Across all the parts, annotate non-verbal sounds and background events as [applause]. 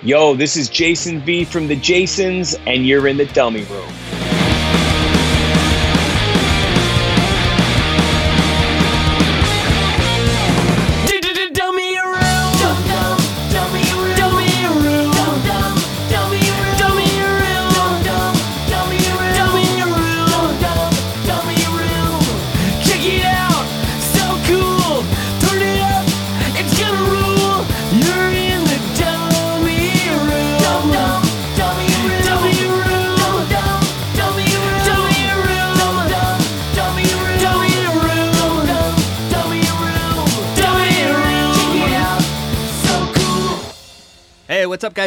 Yo, this is Jason V from the Jasons, and you're in the dummy room.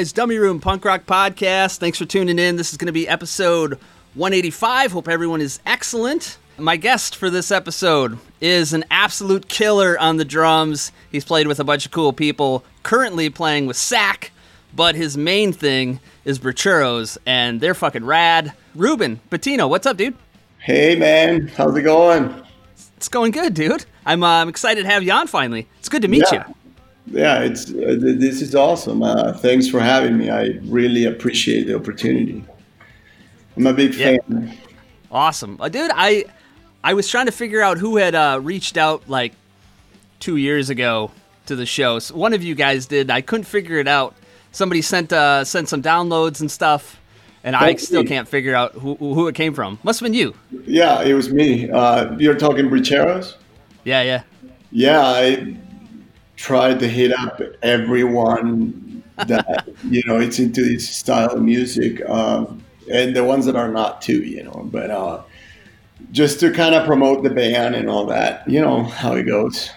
Guys? Dummy Room Punk Rock Podcast. Thanks for tuning in. This is going to be episode 185. Hope everyone is excellent. My guest for this episode is an absolute killer on the drums. He's played with a bunch of cool people, currently playing with Sack, but his main thing is Bricheros, and they're fucking rad. Ruben Patino, what's up, dude? Hey, man. How's it going? It's going good, dude. I'm, uh, I'm excited to have you on finally. It's good to meet Yeah. you. Yeah, it's uh, th- this is awesome. Uh, thanks for having me. I really appreciate the opportunity. I'm a big Yeah. fan. Awesome, uh, dude. I I was trying to figure out who had uh, reached out like two years ago to the show. So one of you guys did. I couldn't figure it out. Somebody sent uh, sent some downloads and stuff, and I still can't figure out who, who it came from. Must have been you. Yeah, it was me. Uh, you're talking Bricheros? Yeah, yeah. Yeah, I tried to hit up everyone that you know it's into this style of music, um, and the ones that are not too, you know. But uh, just to kind of promote the band and all that, you know how it goes.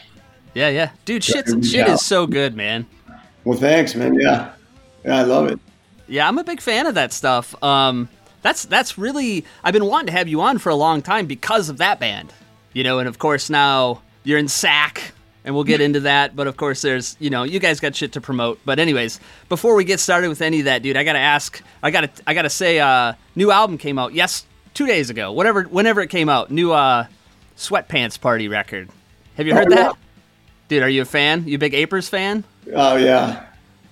Yeah, yeah. Dude, shit, shit is so good, man. Well, thanks, man. Yeah, yeah, I love it. Yeah, I'm a big fan of that stuff. Um, that's that's really I've been wanting to have you on for a long time because of that band, you know. And of course now you're in SACK, and we'll get into that. But of course there's you know you guys got shit to promote. But anyways, before we get started with any of that, dude, I gotta ask, I gotta I gotta say, uh, new album came out yes two days ago, whatever whenever it came out, new uh, Sweatpants Party record. Have you heard Oh, yeah. that, dude? Are you a fan? You a big Apers fan? Oh yeah,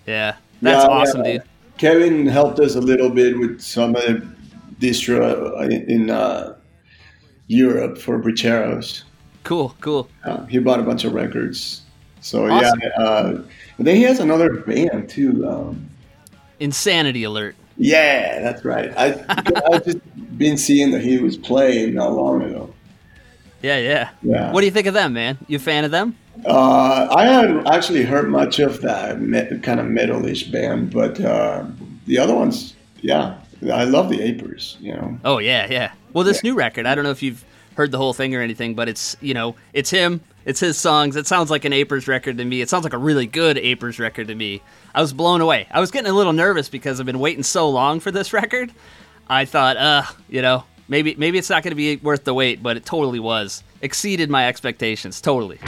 Yeah, that's Yeah, awesome, yeah. dude. Kevin helped us a little bit with some of the distro in in, uh, Europe for Bricheros. Cool, cool. Uh, he bought a bunch of records. So Awesome. yeah, uh, then he has another band too. Um, Insanity alert. yeah, that's right. I [laughs] I just been seeing that he was playing not long ago. Yeah, yeah. Yeah. What do you think of them, man? You a fan of them? Uh, I hadn't actually heard much of that me- kind of metalish band, but uh, the other ones, yeah, I love the Apers. You know. Oh yeah, yeah. Well, this new record, I don't know if you've heard the whole thing or anything, but it's you know, it's him, it's his songs. It sounds like an Apers record to me. It sounds like a really good Apers record to me. I was blown away. I was getting a little nervous because I've been waiting so long for this [laughs] record. I thought, uh, you know, maybe maybe it's not going to be worth the wait, but it totally was. Exceeded my expectations, totally.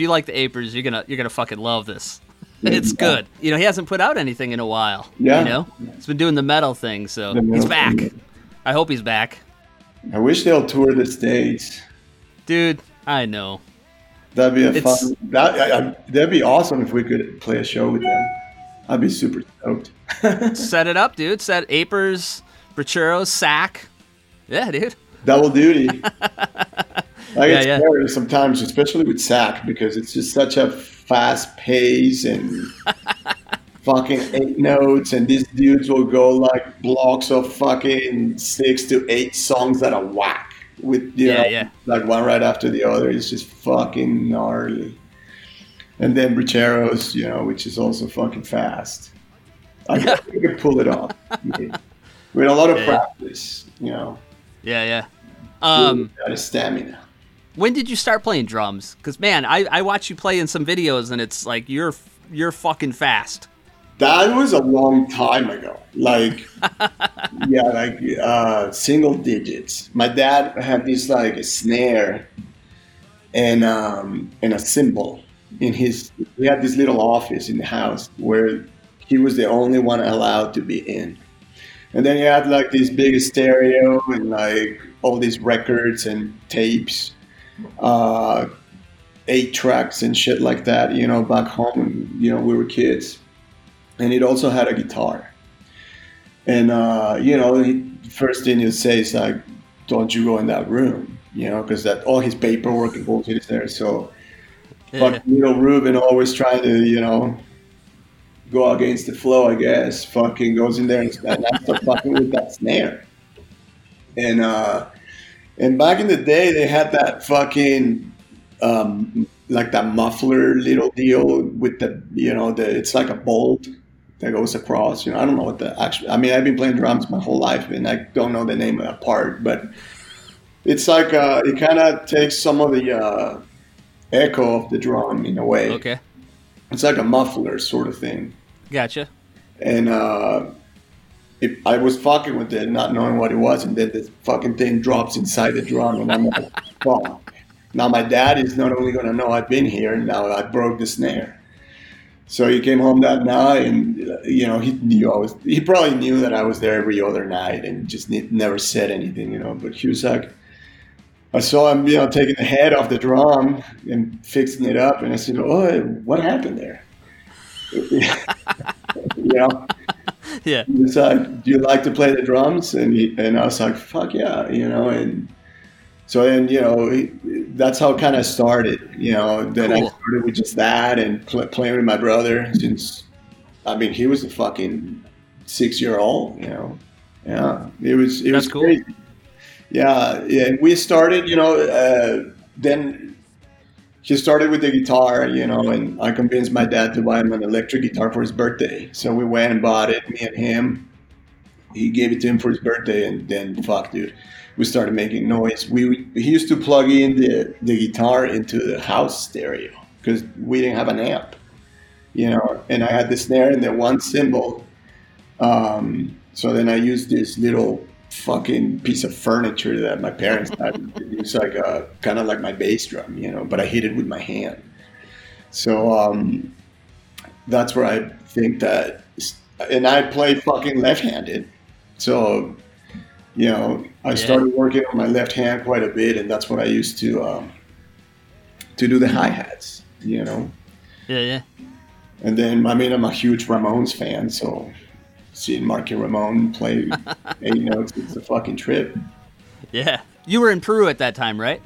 You like the Apers, you're gonna you're gonna fucking love this. [laughs] It's good. You know, he hasn't put out anything in a while. Yeah. You know, he's been doing the metal thing, so The he's back. thing. I hope he's back, I wish they'll tour the states. dude. I know. That'd be a It's- fun. That I, I, that'd be awesome if we could play a show with them. I'd be super stoked. [laughs] Set it up, dude. Set Apers, Bricheros, Sack. Yeah, dude. Double duty. [laughs] I get yeah. scared sometimes, especially with Sack, because it's just such a fast pace and [laughs] fucking eight notes, and these dudes will go like blocks of fucking six to eight songs at a whack with you Yeah, know, yeah. like one right after the other. It's just fucking gnarly. And then Bricheros, you know, which is also fucking fast. I we could pull it off with a lot of Yeah, yeah. practice, you know. Yeah, yeah. Um, got a stamina. When did you start playing drums? Because man, I, I watch you play in some videos, and it's like you're you're fucking fast. That was a long time ago. Like, [laughs] yeah, like uh, single digits. My dad had this like a snare and um, and a cymbal in his. We had this little office in the house where he was the only one allowed to be in. And then he had like this big stereo and like all these records and tapes, uh, eight tracks and shit like that. You know, back home when you know we were kids and it also had a guitar. And uh, you know, he, first thing you say is like, "Don't you go in that room," you know, because that all his paperwork and bullshit is there. So, Yeah. but little Ruben always trying to, you know, go against the flow. I guess fucking goes in there and, I fucking with that snare. And uh, and back in the day, they had that fucking um, like that muffler little deal with the you know the it's like a bolt that goes across. You know, I don't know what the actual. I mean, I've been playing drums my whole life, and I don't know the name of that part, but it's like uh, it kind of takes some of the uh, echo of the drum in a way. Okay, It's like a muffler sort of thing, gotcha. and uh, it, I was fucking with it, not knowing what it was, and then this fucking thing drops inside the drum, and I'm like, [laughs] fuck. Now my dad is not only gonna know I've been here, now I broke the snare. So he came home that night, and uh, you know he knew I was. He probably knew that I was there every other night, and just ne- never said anything, you know. But he was like, I saw him, you know, taking the head off the drum and fixing it up, and I said, "Oh, what happened there?" [laughs] you know, [laughs] Yeah, he was like, "Do you like to play the drums?" And he, and I was like, "Fuck yeah," you know. And so then you know he, that's how it kind of started. You know, then I started with just that and pl- playing with my brother since I mean he was a fucking six year old. You know, yeah, it was it That's was cool. crazy. Yeah, yeah. And we started, you know, uh, then he started with the guitar, you know, and I convinced my dad to buy him an electric guitar for his birthday. So we went and bought it, me and him. He gave it to him for his birthday, and then fuck, dude, we started making noise. We he used to plug in the the guitar into the house stereo because we didn't have an amp, you know. And I had the snare and the one cymbal. Um, so then I used this little fucking piece of furniture that my parents had. [laughs] It's like a kind of like my bass drum, you know, but I hit it with my hand. So um, that's where I think that, and I play fucking left-handed, so you know I Yeah. started working on my left hand quite a bit, and that's what I used to um, to do the hi hats, you know. yeah, yeah. And then, I mean, I'm a huge Ramones fan, so seeing Marky Ramone play [laughs] eight notes, it's a fucking trip. Yeah. You were in Peru at that time, right?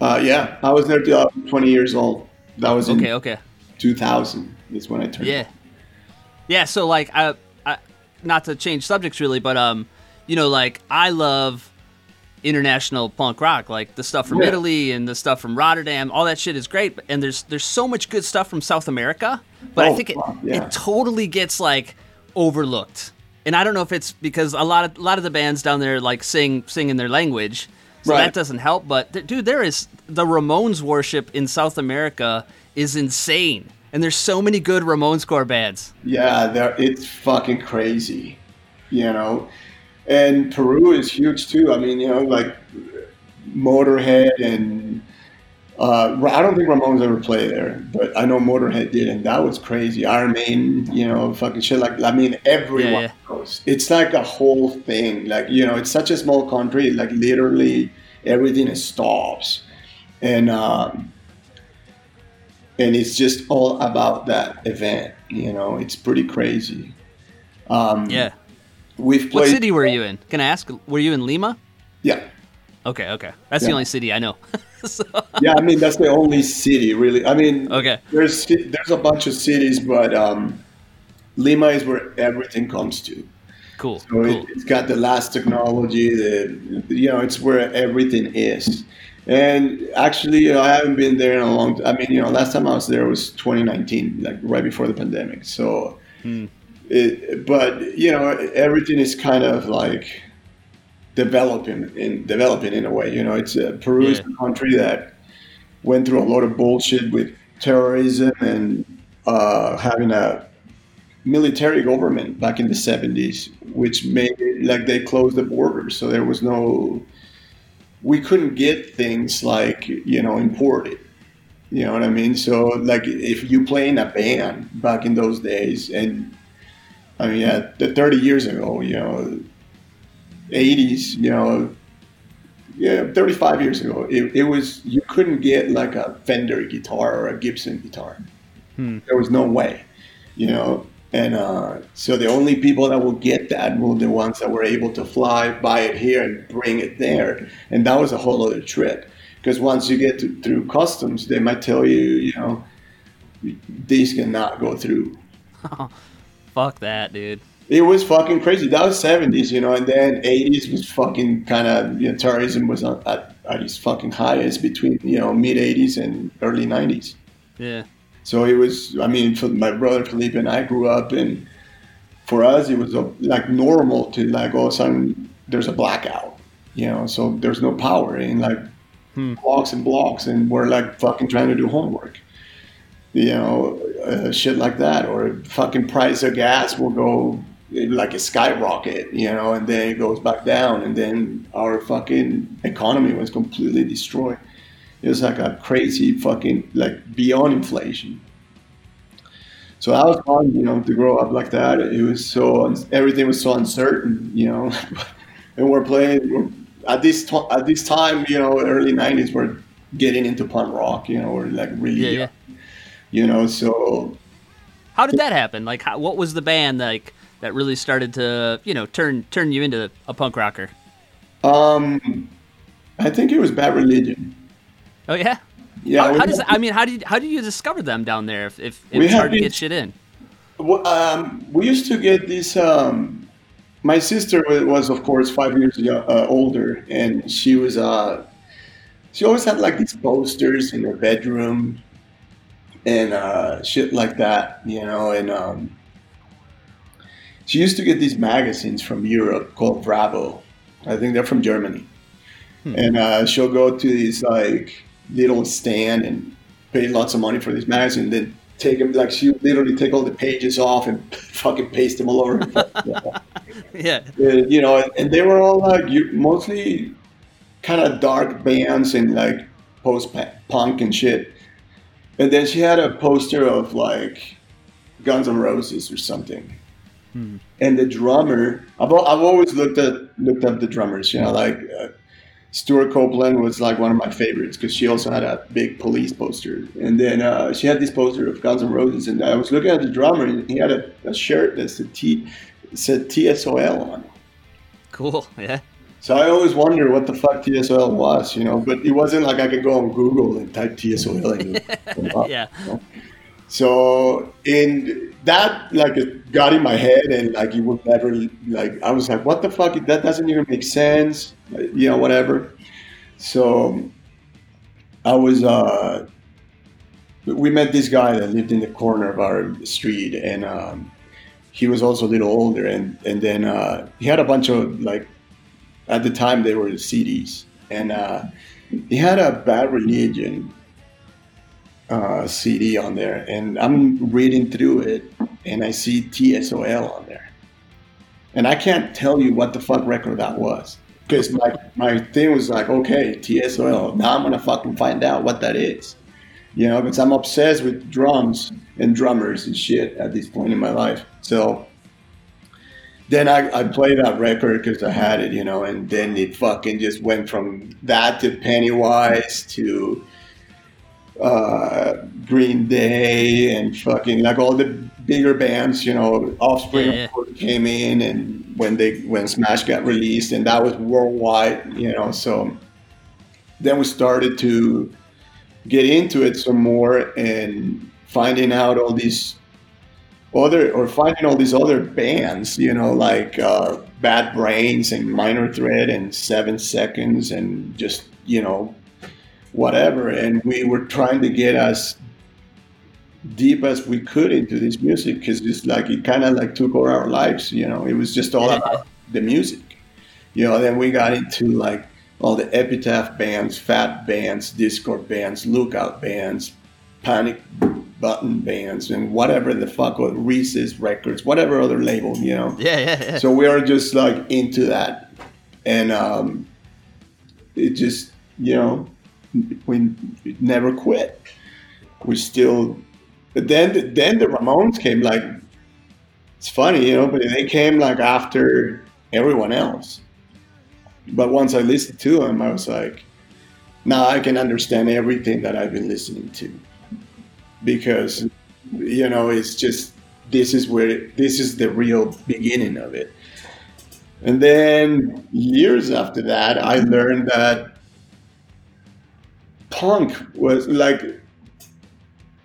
Uh, yeah, I was there till I was 20 years old. That was in Okay, okay. 2000 is when I turned. Yeah. Yeah, so like I, I not to change subjects really, but um, you know, like I love international punk rock, like the stuff from Yeah. Italy and the stuff from Rotterdam, all that shit is great, and there's there's so much good stuff from South America, but I Oh, think it yeah. it totally gets like overlooked. And I don't know if it's because a lot of a lot of the bands down there like sing sing in their language. So Right. that doesn't help, but th- dude, there is the Ramones worship in South America is insane. And there's so many good Ramones core bands. Yeah, there it's fucking crazy, you know. And Peru is huge too. I mean, you know, like Motorhead and Uh, I don't think Ramones ever played there, but I know Motorhead did, and that was crazy. Iron Maiden, you know, fucking shit like I mean, everyone Yeah, yeah. goes. It's like a whole thing. Like you know, it's such a small country. Like literally everything stops, and um, and it's just all about that event. You know, it's pretty crazy. Um, Yeah. we've played. What city were you in? Can I ask? Were you in Lima? Yeah, Okay, okay. That's the only city I know. [laughs] [laughs] so, yeah. I mean, that's the only city, really. I mean, okay. there's there's a bunch of cities, but um, Lima is where everything comes to. Cool. So cool. it, it's got the last technology. The you know, it's where everything is. And actually, you know, I haven't been there in a long. time. I mean, you know, last time I was there was 2019, like right before the pandemic. So, Hmm. it, but you know, everything is kind of like developing in developing in a way. You know, it's uh, Peru is Yeah. a country that went through a lot of bullshit with terrorism and uh, having a military government back in the 70s, which made it like they closed the borders. So there was no, we couldn't get things like, you know, imported. You know what I mean? So, like, if you play in a band back in those days, and I mean, yeah, the 30 years ago, you know, 80s, you know, yeah, 35 years ago, it, it was, you couldn't get like a Fender guitar or a Gibson guitar. There was no way, you know. And uh, so the only people that will get that were the ones that were able to fly, buy it here, and bring it there. And that was a whole other trip. Because once you get to, through customs, they might tell you, you know, these cannot go through. Oh, [laughs] Fuck that, dude. It was fucking crazy. That was 70s, you know, and then 80s was fucking kind of, you know, terrorism was at, at, its fucking highest between, you know, mid 80s and early 90s. Yeah. So it was, I mean, for my brother Felipe and I grew up, and for us, it was like normal to like all of a sudden there's a blackout, you know, so there's no power in like blocks and blocks, and we're like fucking trying to do homework, you know, uh, shit like that, or fucking price of gas will go like a skyrocket, you know, and then it goes back down, and then our fucking economy was completely destroyed. It was like a crazy fucking like beyond inflation. So that was fun, you know, to grow up like that. It was so everything was so uncertain, you know, [laughs] and we're playing we're, at this at this time, you know, early '90s, we're getting into punk rock, you know, we're like really, Yeah, yeah. you know, so How did that happen? Like, how, what was the band like that really started to, you know, turn turn you into a punk rocker? um, I think it was Bad Religion. Oh yeah. Yeah, How, how does I mean? How did how did you discover them down there? If if, if it's hard to get shit in. Well, um, we used to get this. Um, my sister was, of course, five years uh, older, and she was. Uh, she always had like these posters in her bedroom, and uh, shit like that, you know. And um, she used to get these magazines from Europe called Bravo. I think they're from Germany, and uh, she'll go to these like little stand and pay lots of money for this magazine. Then take them like she literally take all the pages off and [laughs] fucking paste them all over. [laughs] Yeah. uh, you know, and they were all like mostly kind of dark bands and like post punk and shit. And then she had a poster of like Guns N' Roses or something. And the drummer, I've, I've always looked at looked up the drummers. You know, like uh, Stewart Copeland was like one of my favorites because she also had a big police poster. And then uh, she had this poster of Guns N' Roses, and I was looking at the drummer, and he had a, a shirt that said T said TSOL on it. Cool. Yeah. So I always wonder what the fuck TSOL was, you know, but it wasn't like I could go on Google and type TSOL. in. [laughs] Yeah. So in that, like, it got in my head, and like, it would never, like, I was like, what the fuck? That doesn't even make sense, you know, whatever. So I was, uh, we met this guy that lived in the corner of our street, and um, he was also a little older, and and then uh, he had a bunch of like, at the time they were CDs, and uh, he had a Bad Religion uh, CD on there, and I'm reading through it, and I see TSOL on there, and I can't tell you what the fuck record that was. because my my thing was like, okay, TSOL. Now I'm gonna fucking find out what that is, you know, because I'm obsessed with drums and drummers and shit at this point in my life. So then I, I played that record because I had it, you know, and then it fucking just went from that to Pennywise to uh, Green Day and fucking like all the bigger bands, you know, Offspring Yeah, yeah. came in and when they when Smash got released and that was worldwide, you know, so then we started to get into it some more and finding out all these other or finding all these other bands, you know, like uh, Bad Brains and Minor Threat and Seven Seconds and just you know whatever. And we were trying to get as deep as we could into this music because it's like it kind of like took over our lives. You know, it was just all about the music. You know, then we got into like all the epitaph bands, fat bands, Dischord bands, lookout bands, panic button bands, and whatever the fuck or Recess records, whatever other label, you know. Yeah, yeah, yeah. So we are just like into that, and um, it just you know we never quit. We still, but then then the Ramones came like it's funny, you know, but they came like after everyone else. But once I listened to them, I was like, now I can understand everything that I've been listening to because you know it's just this is where this is the real beginning of it and then years after that i learned that punk was like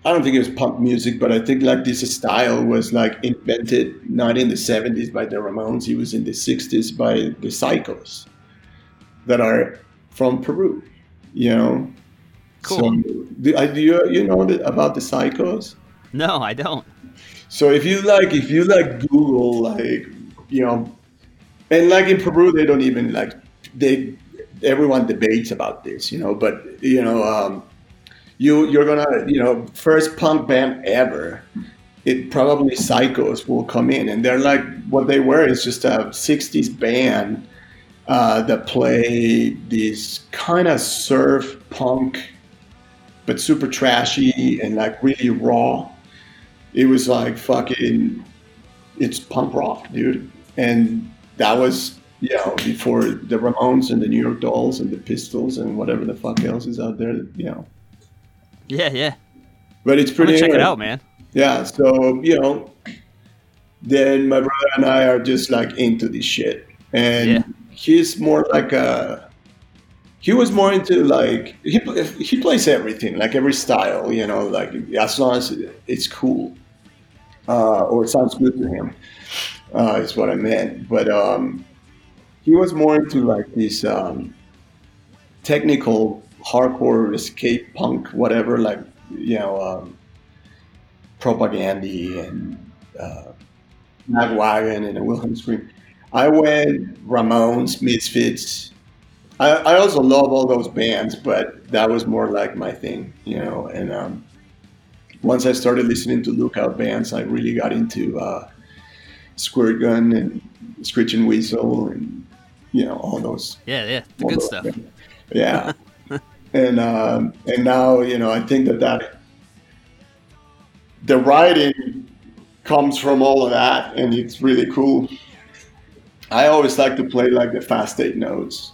i don't think it was punk music but i think like this style was like invented not in the 70s by the ramones it was in the 60s by the Saicos that are from peru you know Cool. so, do, do you you know about the Saicos No, I don't. so if you like, if you like Google, like you know, and like in Peru, they don't even like they. Everyone debates about this, you know, but you know, um, you you're gonna, you know, first punk band ever. It probably Saicos will come in, and they're like what they were is just a '60s band uh, that play this kind of surf punk, but super trashy and like really raw it was like fucking it's punk rock dude and that was you know before the ramones and the new york dolls and the pistols and whatever the fuck else is out there you know Yeah, yeah. but it's pretty check it out, man. yeah so you know then my brother and i are just like into this shit and Yeah. he's more like a he was more into like he he plays everything like every style you know like as long as it's cool uh, or it sounds good to him uh, is what I meant but um, he was more into like this um, technical hardcore skate punk whatever like you know um, Propagandhi and uh, Magwagon and Wilhelm Scream I went Ramones Misfits I, I also love all those bands, but that was more like my thing, you know. And um, once I started listening to lookout bands, I really got into uh, Squirtgun and Screeching Weasel and you know all those Yeah, yeah. The good stuff. Yeah, [laughs] and um, and now you know I think that that the writing comes from all of that, and it's really cool. I always like to play like the fast eight notes.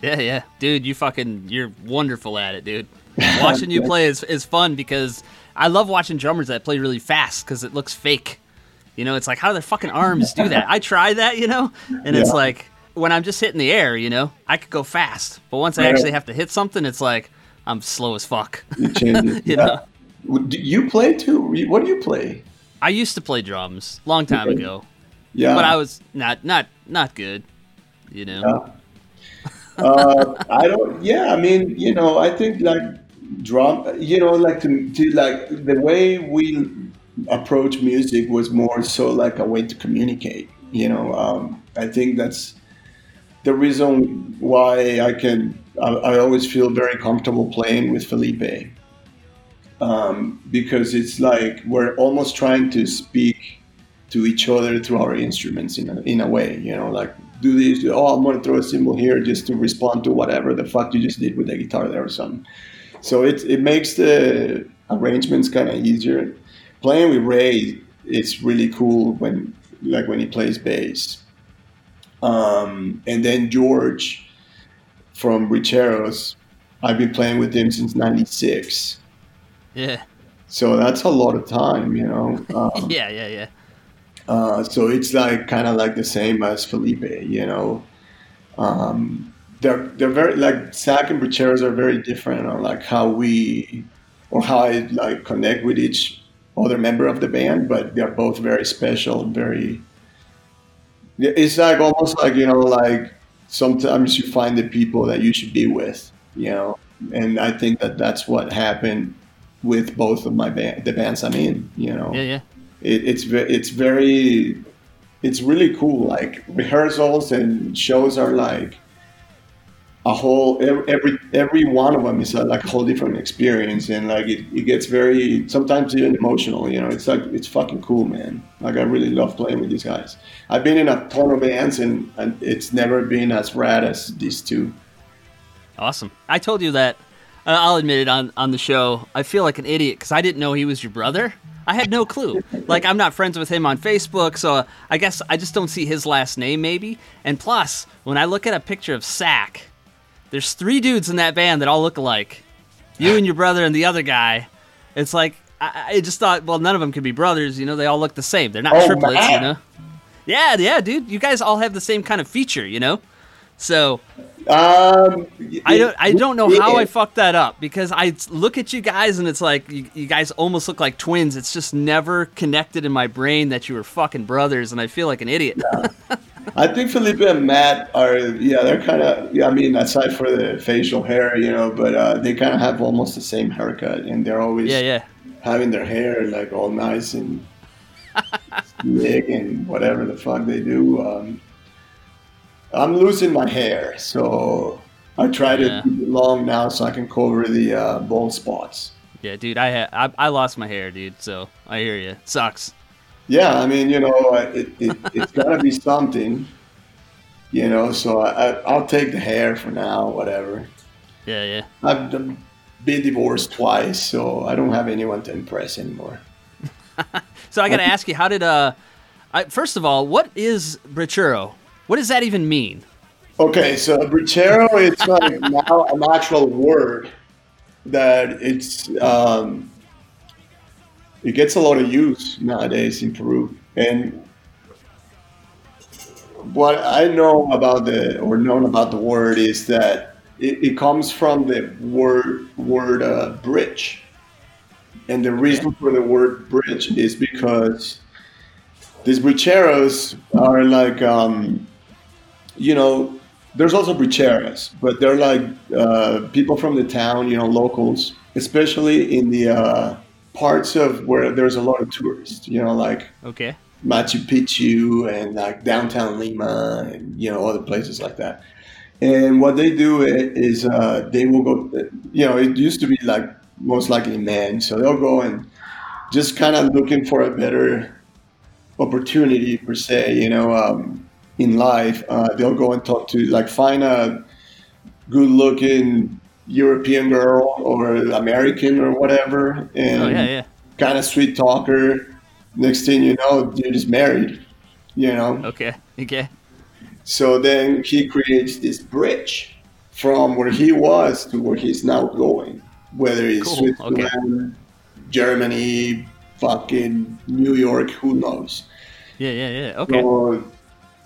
Yeah, yeah. Dude, you fucking you're wonderful at it, dude. [laughs] Watching you play is is fun because I love watching drummers that play really fast because it looks fake. You know, it's like how do their fucking arms do that? I try that, you know, and it's like when I'm just hitting the air, you know, I could go fast, but once I actually have to hit something, it's like I'm slow as fuck. You [laughs] know? Do you play too? What do you play? I used to play drums long time Okay. ago, Yeah. but I was not not not good. You know. Yeah. uh, I don't. Yeah, I mean, you know, I think like drum. You know, like to, to like the way we approach music was more so like a way to communicate. You know, um, I think that's the reason why I can. I, I always feel very comfortable playing with Felipe um, because it's like we're almost trying to speak to each other through our instruments in a, in a way. You know, like do this. Oh, I'm gonna throw a cymbal here just to respond to whatever the fuck you just did with the guitar there or something. So it it makes the arrangements kind of easier. Playing with Ray, it's really cool when like when he plays bass. Um, and then George from Bricheros, I've been playing with him since '96. Yeah. So that's a lot of time, you know. [laughs] Um, Yeah, yeah, yeah. uh, so it's like kind of like the same as Felipe, you know. Um, they're they're very like Sack and Bricheros are very different on like how we or how I like connect with each other member of the band, but they're both very special and very. Yeah, It's like almost like you know like sometimes you find the people that you should be with, you know, and I think that that's what happened with both of my band, the bands I'm in, you know Yeah, yeah. it, it's ve- it's very it's really cool like rehearsals and shows are like a whole every every one of them is a, like a whole different experience and like it, it gets very sometimes even emotional you know it's like it's fucking cool man like i really love playing with these guys i've been in a ton of bands and, and it's never been as rad as these two Awesome. I told you that. Uh, I'll admit it on on the show. I feel like an idiot because I didn't know he was your brother. I had no clue. Like I'm not friends with him on Facebook, so I guess I just don't see his last name maybe. And plus, when I look at a picture of Sack, there's three dudes in that band that all look alike. You and your brother and the other guy. It's like I, I just thought, well, none of them could be brothers. You know, they all look the same. They're not Oh, triplets. You know. Yeah, yeah, dude. You guys all have the same kind of feature. You know. So um I don't I don't know how I fucked that up because I look at you guys and it's like you, you guys almost look like twins. It's just never connected in my brain that you were fucking brothers, and I feel like an idiot. I think Felipe and Matt are, yeah, they're kind of, yeah, I mean, aside for the facial hair, you know, but uh, they kind of have almost the same haircut, and they're always yeah, yeah. having their hair like all nice and [laughs] slick and whatever the fuck they do. Um, I'm losing my hair, so I try to Yeah. keep it long now so I can cover the uh, bald spots. Yeah, dude, I, ha- I I lost my hair, dude. So I hear you. Sucks. Yeah, I mean, you know, it, it, it's got to be something, you know, so I, I, I'll take the hair for now, whatever. Yeah, yeah. I've been divorced twice, so I don't have anyone to impress anymore. [laughs] So I got to ask you, how did uh, I, first of all, what is brichero? What does that even mean? Okay, so brichero it's like [laughs] now an actual word that it's um, it gets a lot of use nowadays in Peru. And what I know about the or known about the word is that it, it comes from the word word uh, bridge. And the reason for the word bridge is because these bricheros are like um, you know, there's also bricheras, but they're like uh, people from the town, you know, locals, especially in the uh, parts of where there's a lot of tourists, you know, like Okay. Machu Picchu and like downtown Lima and, you know, other places like that. And what they do is uh, they will go, you know, it used to be like most likely men. So they'll go and just kind of looking for a better opportunity per se, you know, um, in life. Uh, they'll go and talk to, like, find a good looking European girl or American or whatever. And Oh yeah, yeah. kind of sweet talker. Next thing you know, you're just married, you know. Okay. Okay. So then he creates this bridge from where he was to where he's now going, whether it's Cool, okay. Switzerland, Germany, fucking New York, who knows. Yeah, yeah, yeah. Okay. So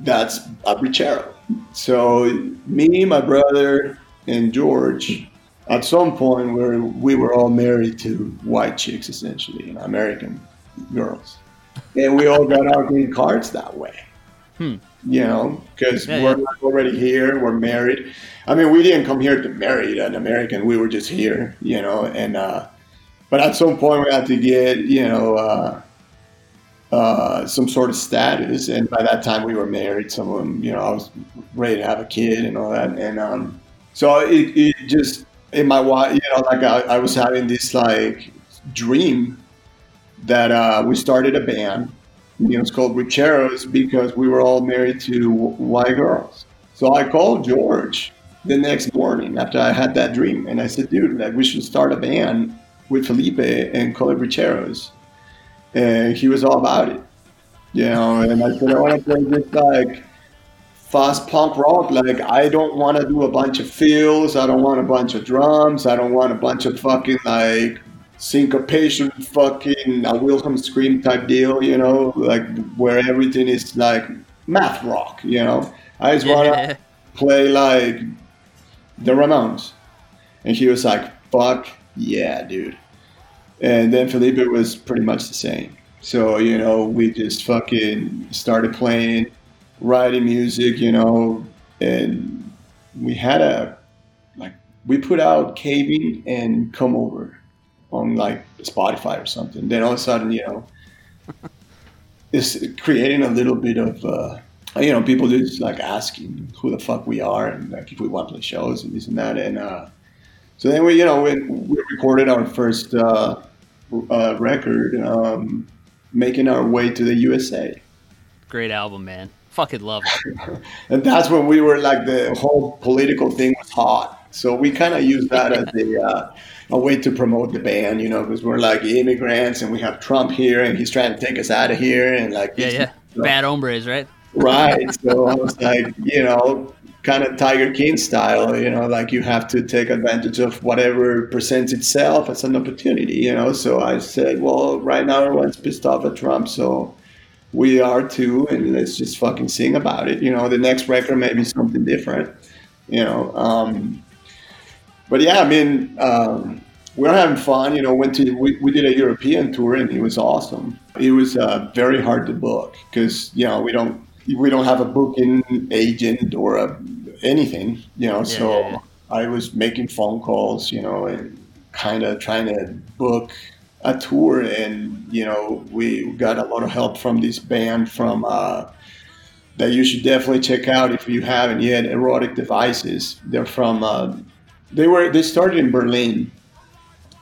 that's a brichero. So me, my brother, and George, at some point, where we were all married to white chicks, essentially, you know, American girls, and we all got our green cards that way. Hmm. You know, because Yeah, we're yeah. already here, we're married. I mean, we didn't come here to marry an American. We were just here, you know, and uh, but at some point we had to get, you know. Uh, uh, some sort of status. And by that time, we were married. Some of them, you know, I was ready to have a kid and all that. And um, so it, it just in my wife, you know, like I, I was having this like dream that uh, we started a band You know, it's called Bricheros because we were all married to white girls. So I called George the next morning after I had that dream, and I said, "Dude, like we should start a band with Felipe and call it Bricheros." And he was all about it, you know. And I said, "I want to play this like fast punk rock. Like I don't want to do a bunch of fills. I don't want a bunch of drums. I don't want a bunch of fucking like syncopation, fucking a Wilhelm scream type deal. You know, like where everything is like math rock. You know, I just want to Yeah. play like the Ramones. And he was like, fuck yeah, dude. And then Felipe was pretty much the same. So, you know, we just fucking started playing, writing music, you know, and we had a, like, we put out Caving and Come Over on like Spotify or something. Then all of a sudden, you know, [laughs] it's creating a little bit of, uh, you know, people just like asking who the fuck we are and like if we want to play shows and this and that. And uh, so then we, you know, we, we recorded our first uh, uh, record, um, making our way to the USA. Great album, man. Fucking love it. [laughs] And that's when we were like the whole political thing was hot. So we kind of used that as a, uh, a way to promote the band, you know, because we're like immigrants and we have Trump here and he's trying to take us out of here and like Yeah, yeah. Bad hombres, right? right. So I was like, you know, kind of Tiger King style, you know, like you have to take advantage of whatever presents itself as an opportunity, you know. So I said, well, right now everyone's pissed off at Trump, so we are too, and let's just fucking sing about it. You know, the next record may be something different, you know. Um, but yeah, I mean, um, we're having fun. You know, went to we, we did a European tour and it was awesome. It was uh, very hard to book because you know we don't we don't have a booking agent or a, anything. You know, so yeah, yeah. I was making phone calls. You know, and kind of trying to book a tour, and you know we got a lot of help from this band from. Uh, that you should definitely check out if you haven't yet. Erotic Devices. They're from. Uh, they were. They started in Berlin,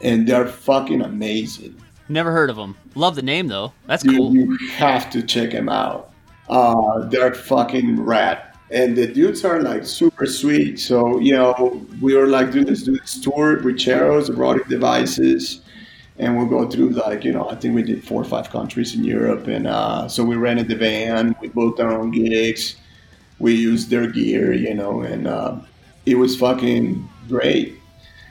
and they're fucking amazing. Never heard of them. Love the name though. That's You, cool. you have to check them out. Uh, they're fucking rad. And the dudes are like super sweet. So, you know, we were like doing this, do this tour with Cheros, erotic devices. And we'll go through like, you know, I think we did four or five countries in Europe. And uh, so we rented the van, we booked our own gigs, we used their gear, you know, and uh, it was fucking great.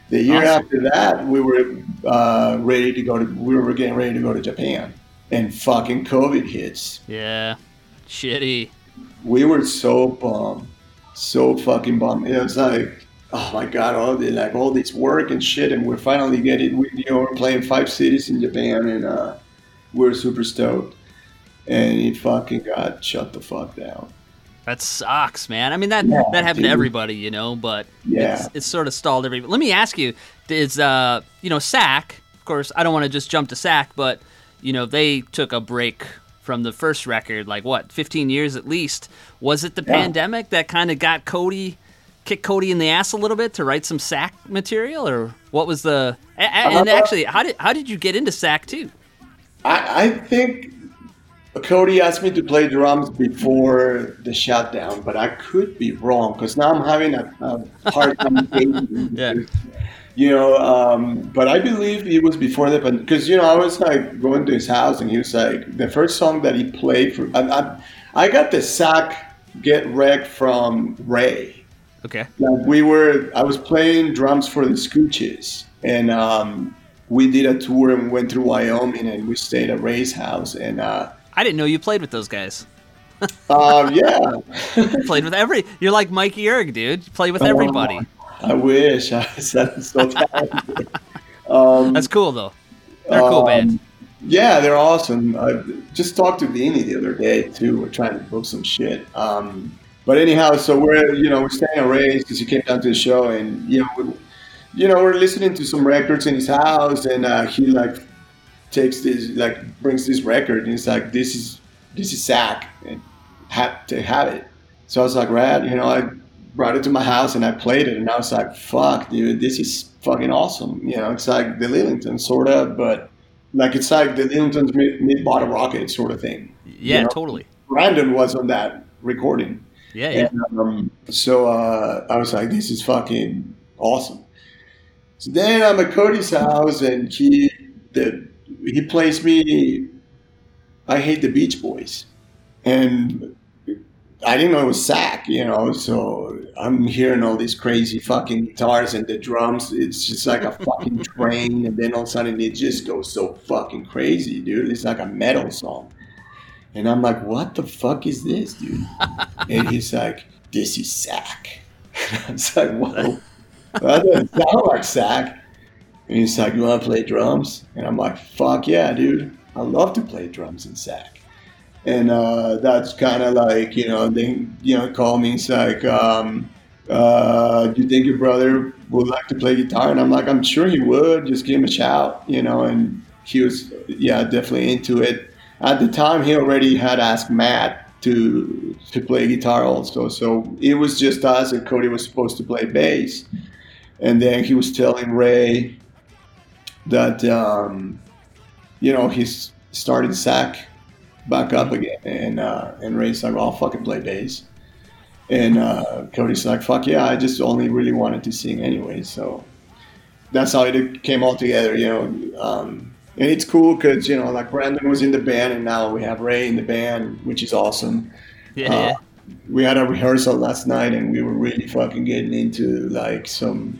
The year Awesome. after that, we were uh, ready to go to, we were getting ready to go to Japan. And fucking COVID hits Yeah. Shitty. we were so bummed, so fucking bummed. It was like, oh my god, all the like all this work and shit, and we're finally getting. We, you know, we're playing five cities in Japan, and uh, we're super stoked. And it fucking got shut the fuck down. That sucks, man. I mean that Yeah, that happened to everybody, you know, but Yeah. it's, it's sort of stalled everybody. Let me ask you, is uh, you know, SACK, of course, I don't want to just jump to SACK, but you know, they took a break from the first record like what, 15 years at least. Was it the Yeah. pandemic that kind of got Kody kicked Kody in the ass a little bit to write some SACK material or what was the and Uh, actually, how did how did you get into SACK too? I, I think Kody asked me to play drums before the shutdown, but I could be wrong because now I'm having a, a hard [laughs] time. Yeah. You know, um, but I believe it was before that, because you know I was like going to his house and he was like the first song that he played for. I, I, I got the sack "Get Wrecked" from Ray. Okay. Like we were, I was playing drums for the Scooches, and um, we did a tour and went through Wyoming, and we stayed at Ray's house, and uh, I didn't know you played with those guys. uh, yeah, [laughs] played with every. You're like Mikey Erg, dude. You play with everybody. I wish I was so. [laughs] Um, That's cool though. They're a cool um, band. Yeah, they're awesome. I just talked to Beanie the other day too. We're trying to book some shit. Um, but anyhow, so we're you know we're staying at Ray's because he came down to the show, and you know we, you know we're listening to some records in his house, and uh, he like takes this like brings this record, and he's like, "This is this is Sack, and have to have it." So I was like, "Rad," you know. I brought it to my house and I played it, and I was like, "Fuck, dude, this is fucking awesome." You know, it's like the Lillington sort of, but like it's like the Lillingtons mid, mid Bottle Rocket sort of thing. Yeah, You know? totally. Brandon was on that recording. Yeah, yeah. And, um, so uh, I was like, this is fucking awesome. So then I'm at Kody's house and he the, he plays me I Hate the Beach Boys. And I didn't know it was Sack, you know, so I'm hearing all these crazy fucking guitars and the drums. It's just like a fucking [laughs] train. And then all of a sudden it just goes so fucking crazy, dude. It's like a metal song. And I'm like, what the fuck is this, dude? [laughs] and he's like, this is Sack. [laughs] I was like, whoa. That doesn't sound like Sack. And he's like, you want to play drums? And I'm like, fuck yeah, dude. I love to play drums in Sack. And uh, that's kind of like, you know, they, you know, call me. It's like, um, uh, do you think your brother would like to play guitar? And I'm like, I'm sure he would. Just give him a shout, you know. And he was, yeah, definitely into it. At the time, he already had asked Matt to to play guitar also. So it was just us, and Kody was supposed to play bass. And then he was telling Ray that, um, you know, he's started Sack back up again. And uh, and Ray's like, well, I'll fucking play bass. And uh, Kody's like, fuck yeah, I just only really wanted to sing anyway. So that's how it came all together, you know. Um, and it's cool because, you know, like Brandon was in the band and now we have Ray in the band, which is awesome. Yeah, Uh, we had a rehearsal last night and we were really fucking getting into like some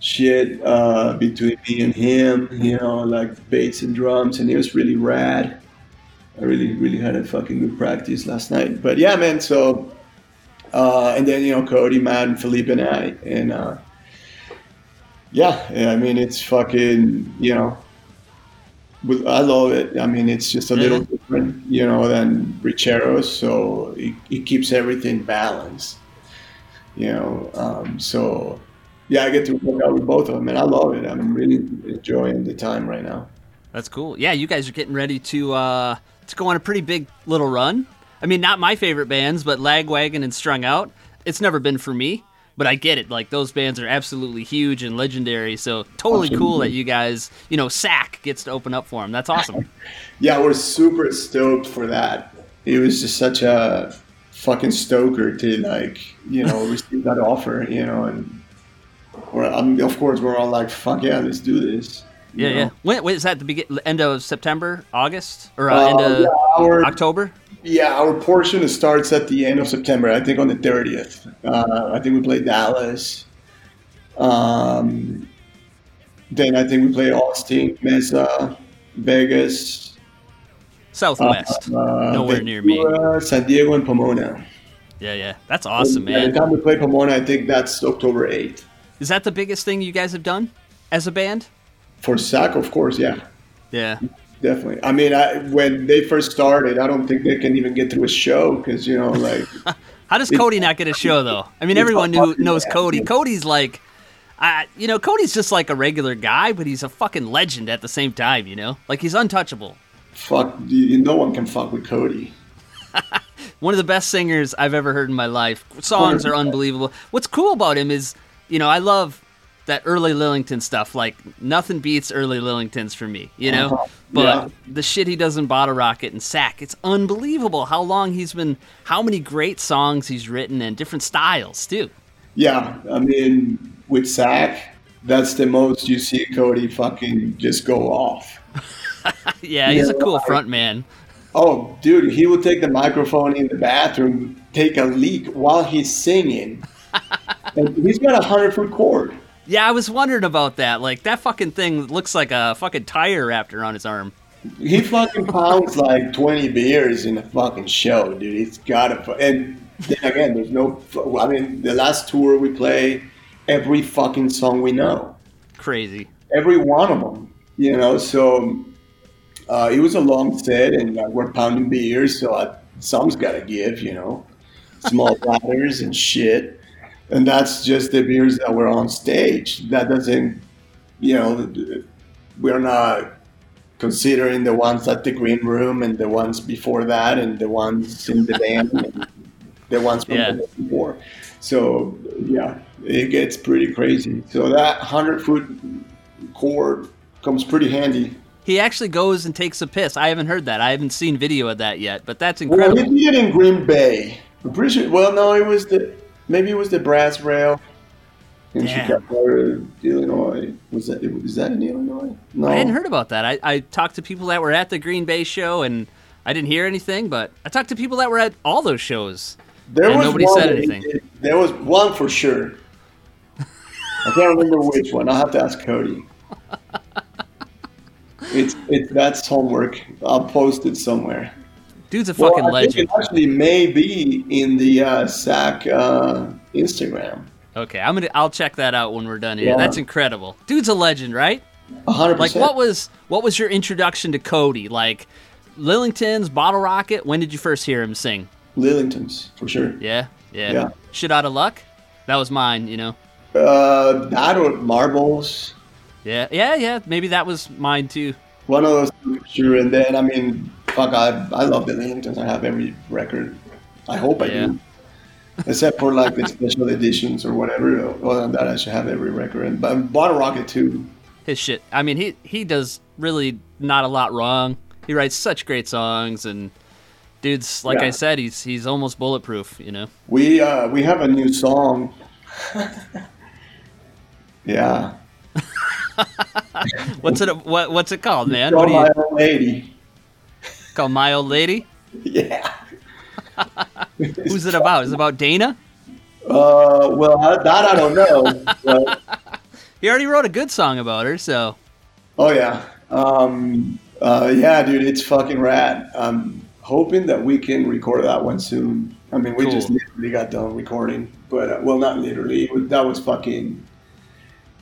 shit uh, between me and him, you know, like bass and drums, and it was really rad. I really, really had a fucking good practice last night. But yeah, man, so, uh, and then, you know, Kody, Matt, and Felipe and I, and uh, yeah, yeah, I mean, it's fucking, you know, with- I love it. I mean, it's just a little different, you know, than Bricheros, so it, it keeps everything balanced, you know. Um, so, yeah, I get to work out with both of them, and I love it. I'm really enjoying the time right now. That's cool. Yeah, you guys are getting ready to uh, to go on a pretty big little run. I mean, not my favorite bands, but Lagwagon and Strung Out. It's never been for me, but I get it. Like those bands are absolutely huge and legendary. So totally cool that you guys, you know, Sack gets to open up for them. That's awesome. [laughs] Yeah, we're super stoked for that. It was just such a fucking stoker to like, you know, [laughs] receive that offer, you know, and we're, I mean, of course we're all like, fuck yeah, let's do this. Yeah, know? yeah. When, when is that? The begin, end of September, August, or uh, end Uh, of yeah, our- October? Yeah, our portion starts at the end of September. I think on the 30th. Uh, I think we play Dallas. Um, then I think we play Austin, Mesa, Vegas. Southwest. uh, Nowhere near me. San Diego, and Pomona. Yeah, yeah. That's awesome, By man. the time we play Pomona, I think that's October 8th. Is that the biggest thing you guys have done as a band? For SACK, of course, yeah, Yeah. definitely. I mean, I, when they first started, I don't think they can even get through a show because, you know, like, [laughs] How does Kody not get a show though? I mean, everyone knows Kody. Kody's like, uh, you know, Kody's just like a regular guy, but he's a fucking legend at the same time. You know, like he's untouchable. fuck, no one can fuck with Kody. [laughs] One of the best singers I've ever heard in my life. Songs are unbelievable. What's cool about him is, you know, I love that early Lillington stuff. Like nothing beats early Lillingtons for me, you know. Uh-huh. But Yeah. the shit he does in Bottle Rocket and Sack, it's unbelievable how long he's been, how many great songs he's written and different styles too. Yeah, I mean, with Sack, that's the most you see Kody fucking just go off. [laughs] Yeah, he's a cool right. front man. Oh, dude, he will take the microphone in the bathroom, take a leak while he's singing. [laughs] and he's got a hundred foot cord. Yeah, I was wondering about that. Like that fucking thing looks like a fucking tire raptor on his arm. He fucking pounds like twenty beers in a fucking show, dude. He's got to. And then again, there's no. I mean, the last tour we play, every fucking song we know. Crazy. every one of them, you know. So uh, it was a long set, and uh, we're pounding beers, so I, some's got to give, you know, small [laughs] platters and shit. And that's just the beers that were on stage. That doesn't, you know, we're not considering the ones at the green room and the ones before that and the ones in the band and the ones from Yeah. before. So yeah, it gets pretty crazy. So that hundred foot cord comes pretty handy. he actually goes and takes a piss. I haven't heard that. I haven't seen video of that yet, but that's incredible. Well, he did it in Green Bay. I'm pretty sure. Well, no, it was the maybe it was the brass rail in Damn. Chicago, Illinois. Was that is that in Illinois? No, I hadn't heard about that. I, I talked to people that were at the Green Bay show, and I didn't hear anything. But I talked to people that were at all those shows. There and was nobody one said anything. did- There was one for sure. I can't remember which one. I'll have to ask Kody. [laughs] It's it's that's homework. I'll post it somewhere. Dude's a Well, fucking I legend. think it actually may be in the uh, SACK uh, Instagram. Okay, I'm gonna. I'll check that out when we're done here. Yeah. That's incredible. Dude's a legend, right? A hundred Like, what was what was your introduction to Kody? Like, Lillington's Bottle Rocket. When did you first hear him sing? Lillingtons for sure. Yeah, yeah. Yeah. Shit out of luck. That was mine. You know. Uh, that or marbles. Yeah, yeah, yeah. Maybe that was mine too. One of those, sure. And then I mean, fuck, I I love the Lillingtons. I have every record. I hope I Yeah. do. Except for like the special editions or whatever. Other than that, I should have every record. And but Bottle Rocket too. His shit. I mean, he he does really not a lot wrong. He writes such great songs, and dude's like I said, he's he's almost bulletproof. You know. We uh we have a new song. [laughs] yeah. [laughs] What's it? What what's it called, man? What do my you old lady. Call my old lady? [laughs] Yeah. Who's it about? Is it about Dana? Uh, well, that I don't know. but, [laughs] He already wrote a good song about her, so oh yeah, um, uh, yeah, dude, it's fucking rad. I'm hoping that we can record that one soon. I mean, we Cool. just literally got done recording, but uh, well, not literally. Was, that was fucking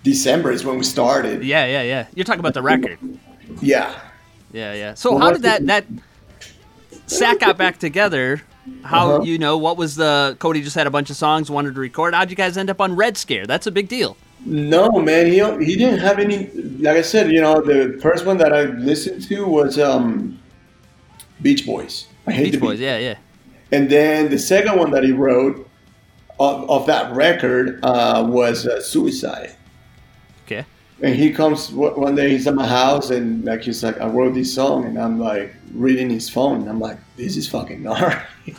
December is when we started. yeah, yeah, yeah. You're talking about the record. Yeah. Yeah, yeah. So Well, how did that that Sack got back together? How Uh-huh. you know what was the Kody just had a bunch of songs wanted to record? How'd you guys end up on Red Scare? That's a big deal. No, man, he he didn't have any. Like I said, you know, the first one that I listened to was um, Beach Boys. I hate Beach the Boys, yeah, yeah. And then the second one that he wrote of, of that record uh, was uh, Suicide. And he comes one day, he's at my house, and like he's like, I wrote this song, and I'm like reading his phone, and I'm like, this is fucking gnarly. [laughs]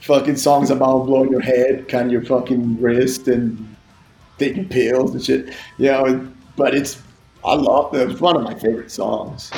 fucking songs about blowing your head, cutting your fucking wrist, and taking pills and shit. You know, but it's I love it. It's one of my favorite songs.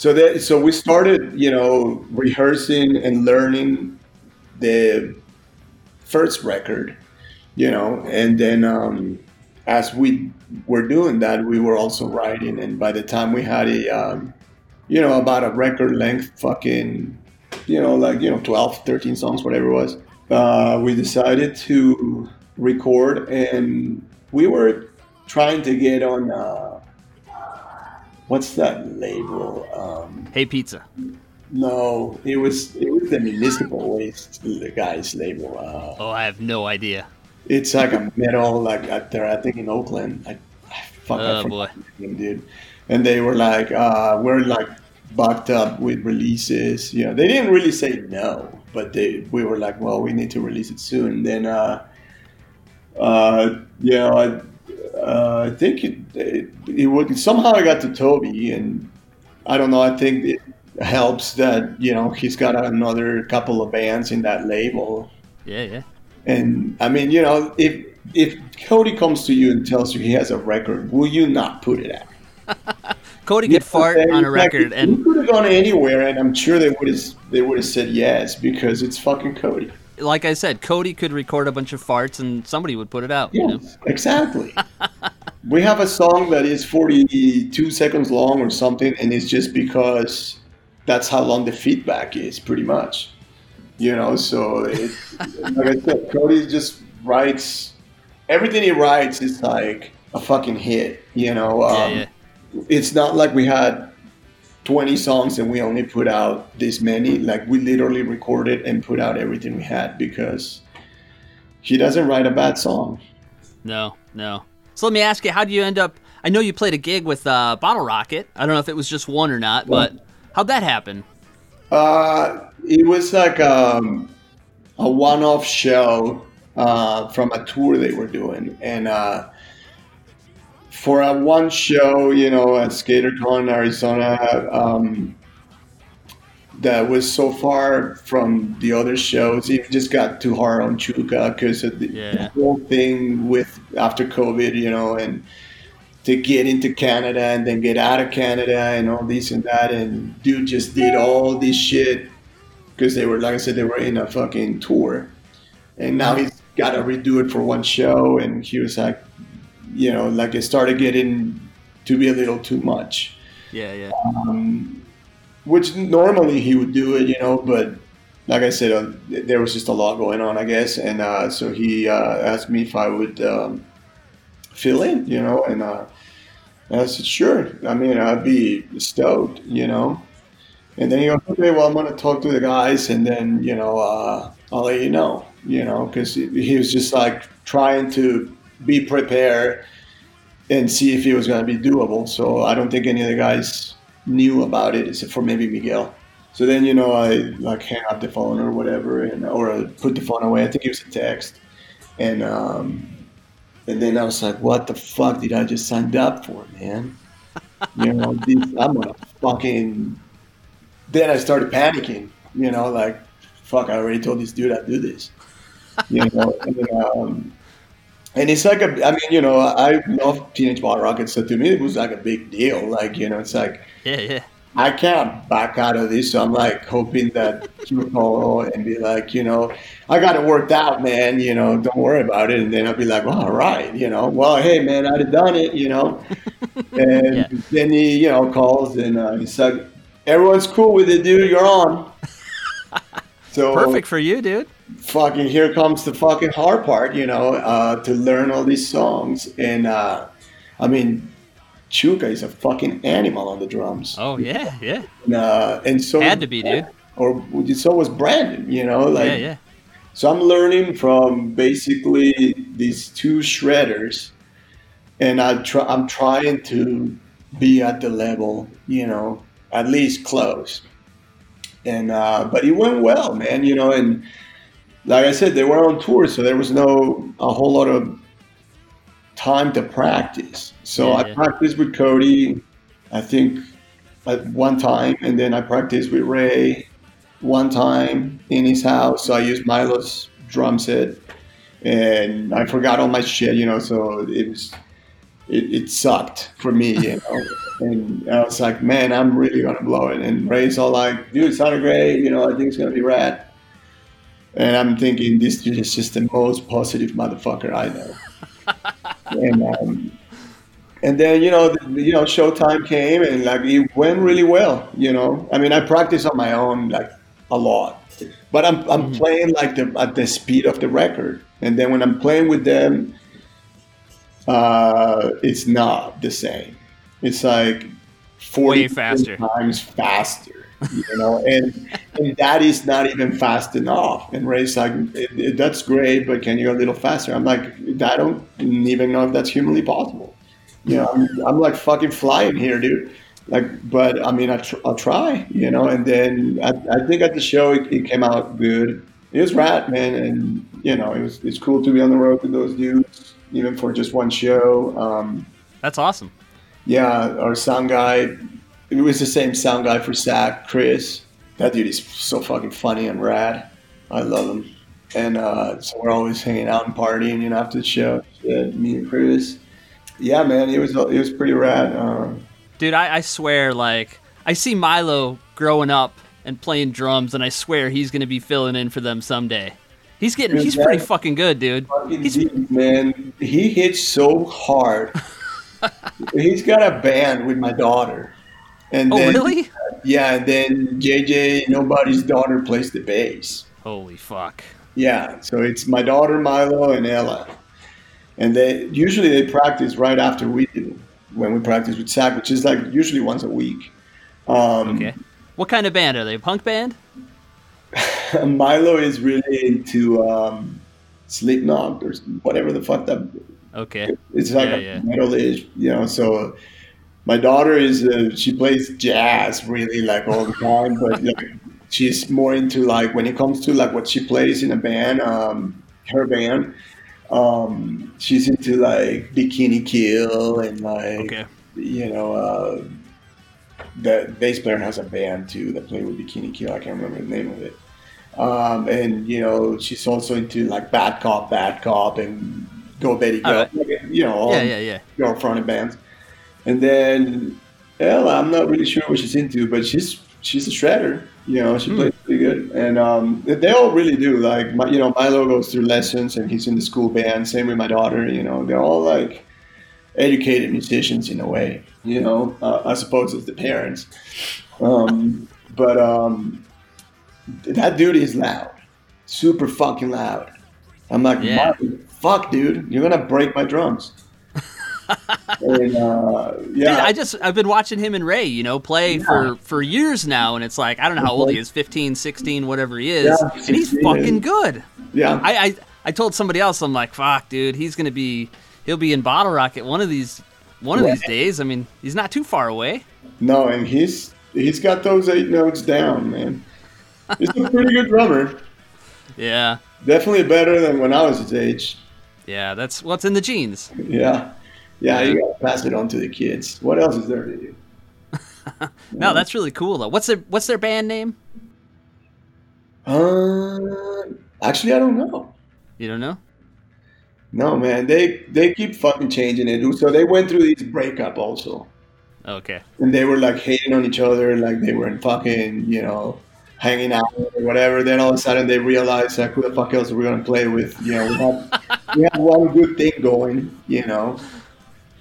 So that so we started, you know, rehearsing and learning the first record, you know, and then um, as we were doing that, we were also writing, and by the time we had a, um, you know, about a record length fucking, you know, like you know, 12, 13 songs, whatever it was, uh, we decided to record, and we were trying to get on. Uh, what's that label? Um, Hey Pizza. no, it was it was the municipal waste the guy's label. Uh, Oh, I have no idea. it's like a metal like out there, I think in Oakland. I, I fuck, Oh, the name, dude. And they were like, uh, we're like bucked up with releases. You know, they didn't really say no, but they we were like, well, we need to release it soon. Then, uh, uh, yeah, I, uh, I think it, it, it would somehow I got to Toby, and I don't know. I think it helps that you know he's got another couple of bands in that label. Yeah, yeah. And I mean, you know, if if Kody comes to you and tells you he has a record, will you not put it out? [laughs] Kody could know, fart on a record you and could have gone anywhere, and I'm sure they would have they would have said yes because it's fucking Kody. like I said, Kody could record a bunch of farts and somebody would put it out. you know? Exactly. [laughs] we have a song that is 42 seconds long or something, and it's just because that's how long the feedback is, pretty much. You know, so it, [laughs] like I said, Kody just writes everything he writes is like a fucking hit. You know, Yeah, um, yeah. it's not like we had 20 songs and we only put out this many. Like we literally recorded and put out everything we had because he doesn't write a bad song. No, no. So let me ask you, how do you end up? I know you played a gig with uh, Bottle Rocket. I don't know if it was just one or not, but how'd that happen? Uh, it was like um, a one-off show uh, from a tour they were doing, and uh, for a one show, you know, at SkaterCon Arizona, um, that was so far from the other shows. It just got too hard on Chewka because of the, Yeah. the whole thing with after COVID, you know, and to get into Canada and then get out of Canada and all this and that. And dude just did all this shit because they were, like I said, they were in a fucking tour. And now he's got to redo it for one show. And he was like, you know, like it started getting to be a little too much. Yeah, yeah. Um, which normally he would do it, you know, but like I said, uh, there was just a lot going on, I guess. And uh, so he uh, asked me if I would um, fill in, you know, and uh, I said, sure. I mean, I'd be stoked, you know. And then he goes, okay, well, I'm going to talk to the guys and then, you know, uh, I'll let you know, you know, because he, was just like trying to be prepared and see if it was going to be doable. So I don't think any of the guys knew about it except for maybe Miguel. So then, you know, I like hang up the phone or whatever, and or I put the phone away. I think it was a text, and um, and then I was like, "What the fuck did I just signed up for, man?" You know, [laughs] this, I'm gonna fucking. Then I started panicking. You know, like, fuck! I already told this dude I'd do this. You know, [laughs] and, um, and it's like a. I mean, you know, I love Teenage Bottle Rocket, so to me it was like a big deal. Like, you know, it's like. Yeah, yeah. I can't back out of this. So I'm like hoping that you call and be like, you know, I got it worked out, man. You know, don't worry about it. And then I'll be like, well, all right, you know, well, hey, man, I'd have done it, you know. [laughs] And Yeah. then he, you know, calls and uh, he's like, everyone's cool with it, dude. You're on. [laughs] So Perfect for you, dude. fucking here comes the fucking hard part, you know, uh, to learn all these songs. And uh, I mean, Chewka is a fucking animal on the drums. Oh yeah, yeah. And, uh, and so Had to be, dude. Or so was Brandon, you know, like yeah, yeah. so I'm learning from basically these two shredders, and I try, I'm trying to be at the level, you know, at least close. And uh, but it went well, man, you know, and like I said, they were on tour, so there was no a whole lot of time to practice. So Yeah, I yeah. practiced with Kody, I think at one time, and then I practiced with Ray one time in his house. So I used Milo's drum set, and I forgot all my shit, you know. So it was it, it sucked for me, you know. [laughs] and I was like, man, I'm really gonna blow it. And Ray's all like, dude, it sounded great, you know. I think it's gonna be rad. and I'm thinking this dude is just the most positive motherfucker I know. And um, and then you know the, you know showtime came and like it went really well. You know, I mean I practice on my own like a lot, but I'm I'm playing like the at the speed of the record, and then when I'm playing with them, uh, it's not the same. It's like forty Way faster. times faster. You know, and and that is not even fast enough. And Ray's like, it, it, that's great, but can you go a little faster? I'm like, I don't even know if that's humanly possible. You know, I'm, I'm like fucking flying here, dude. Like, but I mean, I tr- I'll try, you know. And then I, I think at the show it, it came out good. It was rad, man, and you know, it was it's cool to be on the road with those dudes, even for just one show. Um, That's awesome. yeah, our sound guy, it was the same sound guy for Sack, Chris. That dude is so fucking funny and rad. I love him. And uh, so we're always hanging out and partying, you know, after the show. Yeah, me and Chris. Yeah, man, it was it was pretty rad. Uh, Dude, I, I swear, like, I see Milo growing up and playing drums, and I swear he's going to be filling in for them someday. He's getting, he's pretty fucking good, dude. fucking He's, deep, man, he hits so hard. [laughs] He's got a band with my daughter. And oh, then, really? Yeah, and then JJ, nobody's daughter, plays the bass. Holy fuck. Yeah, so it's my daughter Milo and Ella, and they usually they practice right after we do when we practice with Sack, which is like usually once a week. Um, Okay. What kind of band are they? A punk band? [laughs] Milo is really into um, Slipknot or whatever the fuck that. Okay. It's like Yeah, a yeah. metal-ish, you know. So my daughter is uh, she plays jazz really like all the time, but like, she's more into like when it comes to like what she plays in a band, um, her band. Um, she's into like Bikini Kill and like Okay. you know. Uh, the bass player has a band too that play with Bikini Kill. I can't remember the name of it. Um, and you know she's also into like Bad Cop, Bad Cop, and Go Betty Go. Like, you know, all Yeah, yeah, yeah. girl fronted bands. And then Ella, I'm not really sure what she's into, but she's she's a shredder. You know, she plays pretty good, and um, they they all really do. Like, my, you know, Milo goes through lessons, and he's in the school band. Same with my daughter. You know, they're all like educated musicians in a way. You know, uh, I suppose it's the parents. Um, but um, that dude is loud, super fucking loud. I'm like, Yeah. Fuck, dude, you're gonna break my drums. [laughs] and, uh, [laughs] yeah, Dude, I just I've been watching him and Ray, you know, play for for years now and it's like I don't know how old he is, 15, 16, whatever he is, Yeah, and he's fucking yeah. good. yeah. I, I I told somebody else I'm like, "Fuck, dude, he's going to be he'll be in Bottle Rocket one of these one of these days. I mean, he's not too far away." No, and he's he's got those eight notes down, man. He's a pretty good drummer. Yeah. Definitely better than when I was his age. Yeah, that's what's in the genes. Yeah. Yeah, you gotta pass it on to the kids. What else is there to do? [laughs] No, that's really cool though. What's their what's their band name? Uh, actually, I don't know. You don't know? No, man, they they keep fucking changing it. So they went through this breakup also, Okay. and they were like hating on each other, like they were fucking, you know, hanging out or whatever. Then all of a sudden they realized like, who the fuck else we're we gonna play with? You know, we have we have one good thing going, you know.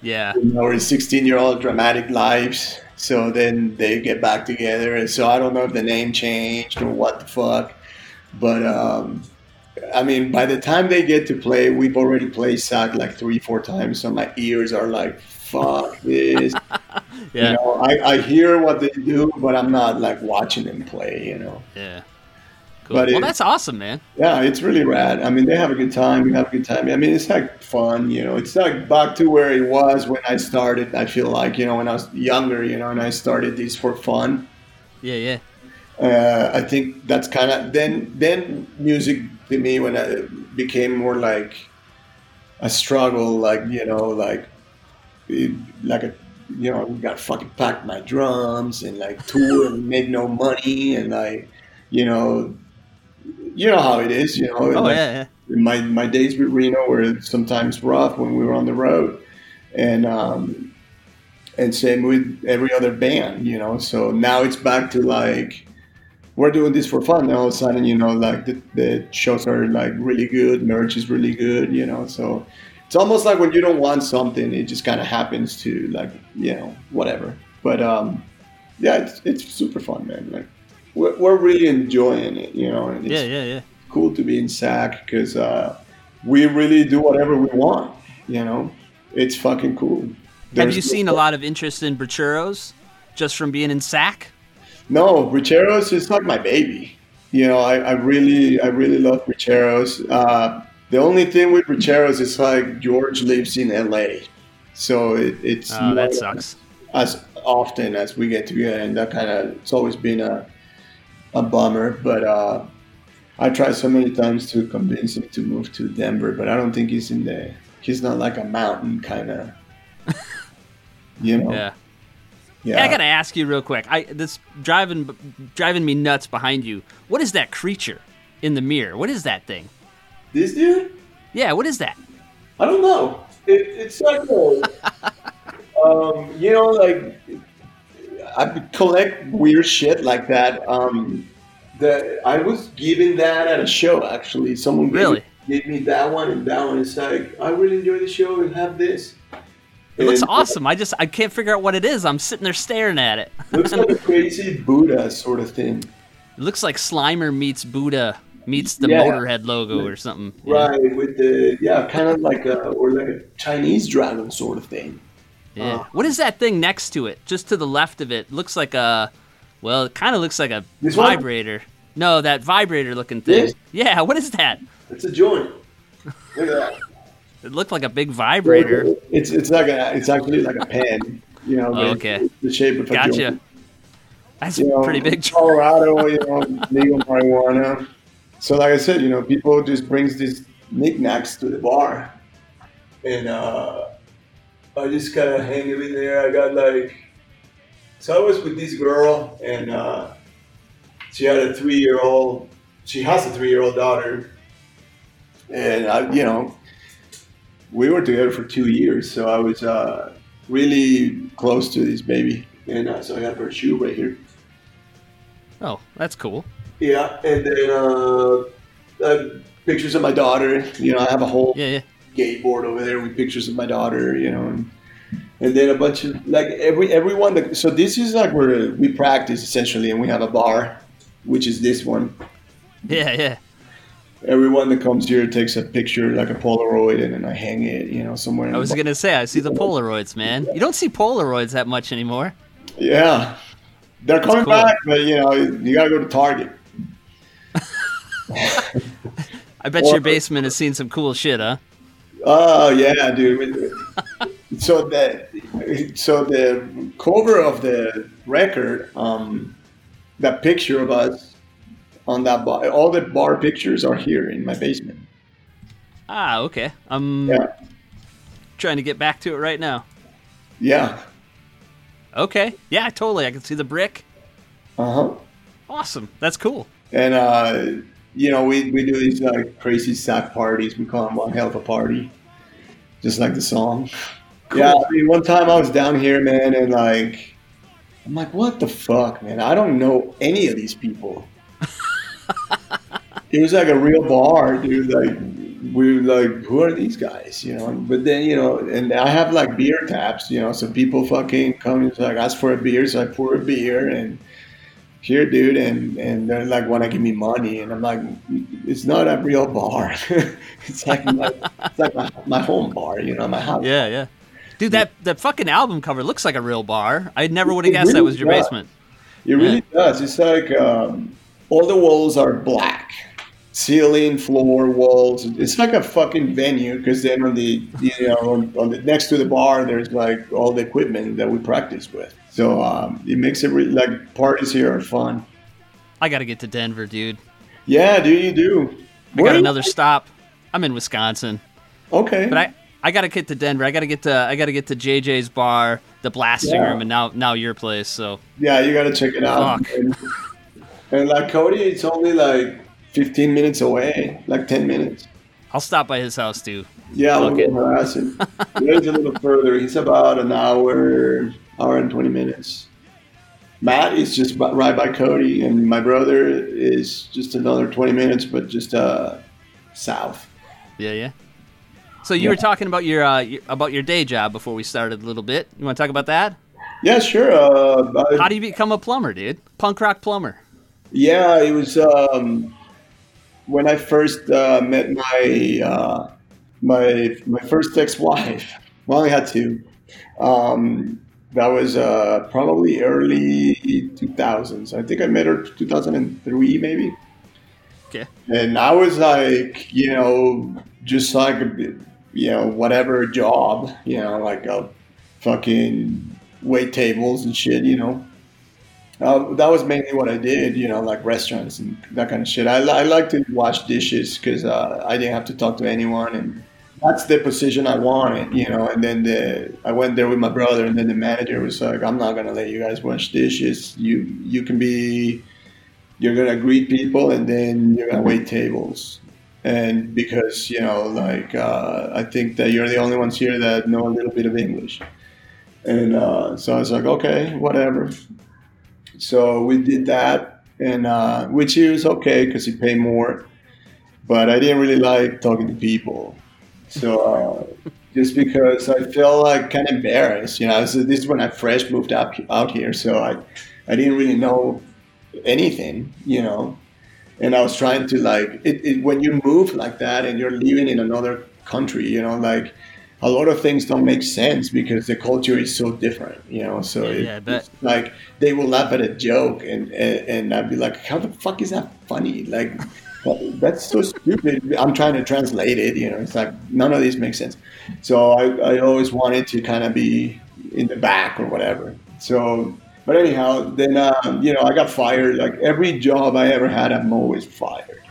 Yeah. in our 16 year old dramatic lives. So then they get back together. And so I don't know if the name changed or what the fuck. But um, I mean, by the time they get to play, we've already played SACK like three, four times. So my ears are like, fuck this. [laughs] Yeah. You know, I, I hear what they do, but I'm not like watching them play, you know. Yeah. Cool. But well, it- that's awesome, man. Yeah, it's really rad. I mean, they have a good time. We have a good time. I mean, it's like fun, you know. It's like back to where it was when I started. I feel like, you know, when I was younger, you know, and I started these for fun. Yeah, yeah. Uh, I think that's kind of then. Then music to me when I became more like a struggle, like you know, like it- like a you know, we got fucking packed my drums and like tour and made no money and like you know, you know how it is, you know. Oh like, yeah, yeah. my my days with Reno were sometimes rough when we were on the road, and um, and same with every other band, you know. So now it's back to like we're doing this for fun. And all of a sudden, you know, like the, the shows are like really good, merch is really good, you know. So it's almost like when you don't want something, it just kind of happens to like, you know, whatever. But um, yeah, it's, it's super fun, man. Like we're, we're really enjoying it, you know. And it's Yeah, yeah, yeah. cool to be in SACK because uh, we really do whatever we want, you know. It's fucking cool. Have you seen a lot of interest in Bricheros just from being in SACK? No, Bricheros is like my baby. You know, I, I really, I really love Bricheros. Uh, the only thing with Bricheros is like George lives in LA, so it, it's Oh, that sucks. as often as we get together, and that kind of it's always been a a bummer. But uh, I tried so many times to convince him to move to Denver, but I don't think he's in the. He's not like a mountain kind of. [laughs] You know. Yeah. Yeah. Hey, I gotta ask you real quick. I this driving driving me nuts behind you. What is that creature in the mirror? What is that thing? this dude. Yeah, what is that? I don't know. It, it's like a, [laughs] um, you know, like I collect weird shit like that. Um, the I was given that at a show actually. Someone gave, Really? gave me that one and that one. It's like I really enjoy the show and have this. It looks And awesome. I just I can't figure out what it is. I'm sitting there staring at it. Looks like a crazy Buddha sort of thing. It looks like Slimer meets Buddha meets the Yeah. Motorhead logo or something. Yeah. Right, with the yeah, kind of like a or like a Chinese dragon sort of thing. Yeah. What is that thing next to it? Just to the left of it. Looks like a well, it kind of looks like a This one? vibrator. No, that vibrator looking thing. This? Yeah, what is that? It's a joint. Look at that. It looked like a big vibrator. It's it's like a it's actually like a pen, you know. Oh, okay. The shape of a Gotcha. joint. That's You know, pretty big. Colorado, you [laughs] know, legal marijuana. So like I said, you know, people just brings these knickknacks to the bar, and uh, I just kind of hang them in there. I got like, so I was with this girl, and uh, she had a three-year-old. She has a three-year-old daughter, and I, you know, we were together for two years, so I was uh, really close to this baby, and uh, so I have her shoe right here. Oh, that's cool. Yeah, and then uh, uh, pictures of my daughter. You know, I have a whole Yeah, yeah. Skateboard over there with pictures of my daughter. You know, and, and then a bunch of like every everyone. That, so this is like where we practice essentially, and we have a bar, which is this one. Yeah, yeah. Everyone that comes here takes a picture, like a Polaroid, and then I hang it, you know, somewhere. I was gonna say I see the Polaroids, man. You don't see Polaroids that much anymore. Yeah, they're coming cool. back, but you know, you gotta go to Target. [laughs] I bet Or- your basement has seen some cool shit, huh? Oh yeah, dude. so the so the cover of the record, um, that picture of us on that bar, all the bar pictures are here in my basement. Ah, okay. I'm Yeah, trying to get back to it right now. yeah, Okay. Yeah, totally. I can see the brick. uh huh. Awesome. That's cool. And uh, you know, we we do these like crazy sack parties. We call them one hell of a party, just like the song. Yeah, I mean, one time I was down here, man, and like, I'm like, what the fuck, man? I don't know any of these people. [laughs] it was like a real bar, dude. Like, we were like, who are these guys? You know. But then, you know, and I have like beer taps, you know, so people fucking come and like ask for a beer, so I pour a beer and here, dude, and and they're like want to give me money, and I'm like, it's not a real bar. [laughs] it's like my, it's like my, my home bar, you know, my house. Yeah, yeah. Dude, that that fucking album cover looks like a real bar. I never would have guessed that was your does. basement. It really does. It's like um, all the walls are black, ceiling, floor, walls. It's like a fucking venue because then on the you know on, on the next to the bar there's like all the equipment that we practice with. So um, it makes it really like parties here are fun. I got to get to Denver, dude. Yeah, do you do? I got another stop. I'm in Wisconsin, Okay, but I I got to get to Denver. I got to get to I got to get to JJ's bar, the blasting Yeah. room, and now now your place. So yeah, you gotta check it out. Fuck. And, and like Kody, it's only like 15 minutes away, like 10 minutes. I'll stop by his house too. Yeah, Fuck we'll it. harass him. He's a little further. He's about an hour, hour and 20 minutes. Matt is just right by Kody, and my brother is just another 20 minutes, but just uh, south. Yeah, yeah. So you Yeah. were talking about your, uh, your about your day job before we started a little bit. You want to talk about that? Yeah, sure. Uh, I- How do you become a plumber, dude? Punk rock plumber. Yeah, it was um, when I first uh, met my uh, my my first ex-wife. Well, I had two. Um, that was uh, probably early 2000s. I think I met her 2003, maybe. Okay. And I was like, you know, just like, you know, whatever job, you know, like a fucking wait tables and shit, you know. Uh, that was mainly what I did, you know, like restaurants and that kind of shit. I, I like to wash dishes because uh, I didn't have to talk to anyone, and that's the position I wanted, you know. And then the I went there with my brother, and then the manager was like, "I'm not gonna let you guys wash dishes. You you can be, you're gonna greet people, and then you're gonna wait tables." And because you know, like uh, I think that you're the only ones here that know a little bit of English, and uh, so I was like, okay, whatever. So we did that, and uh, which was okay because he paid more, but I didn't really like talking to people. So uh, just because I felt like kind of embarrassed, you know, so this is when I fresh moved out out here, so I I didn't really know anything, you know, and I was trying to like it, it when you move like that and you're living in another country, you know, like a lot of things don't make sense because the culture is so different, you know. So it, Yeah, I bet. it's like they will laugh at a joke, and, and and I'd be like, "How the fuck is that funny?" Like that's so stupid. I'm trying to translate it, you know. It's like none of these make sense. So I, I always wanted to kind of be in the back or whatever. So, but anyhow, then um, you know I got fired. Like every job I ever had, I'm always fired.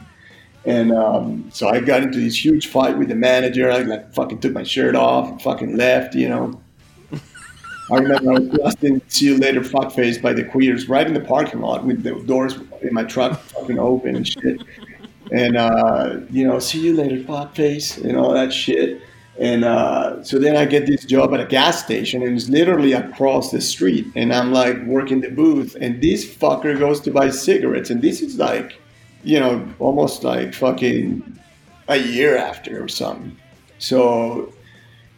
And um, so I got into this huge fight with the manager. I like fucking took my shirt off, and fucking left, you know. I remember I was blasting "See You Later" fuckface by the Queers right in the parking lot with the doors in my truck fucking open and shit. And uh, you know, "See You Later" fuckface and all that shit. And uh, so then I get this job at a gas station, and it's literally across the street. And I'm like working the booth, and this fucker goes to buy cigarettes, and this is like, you know, almost like fucking a year after or something. So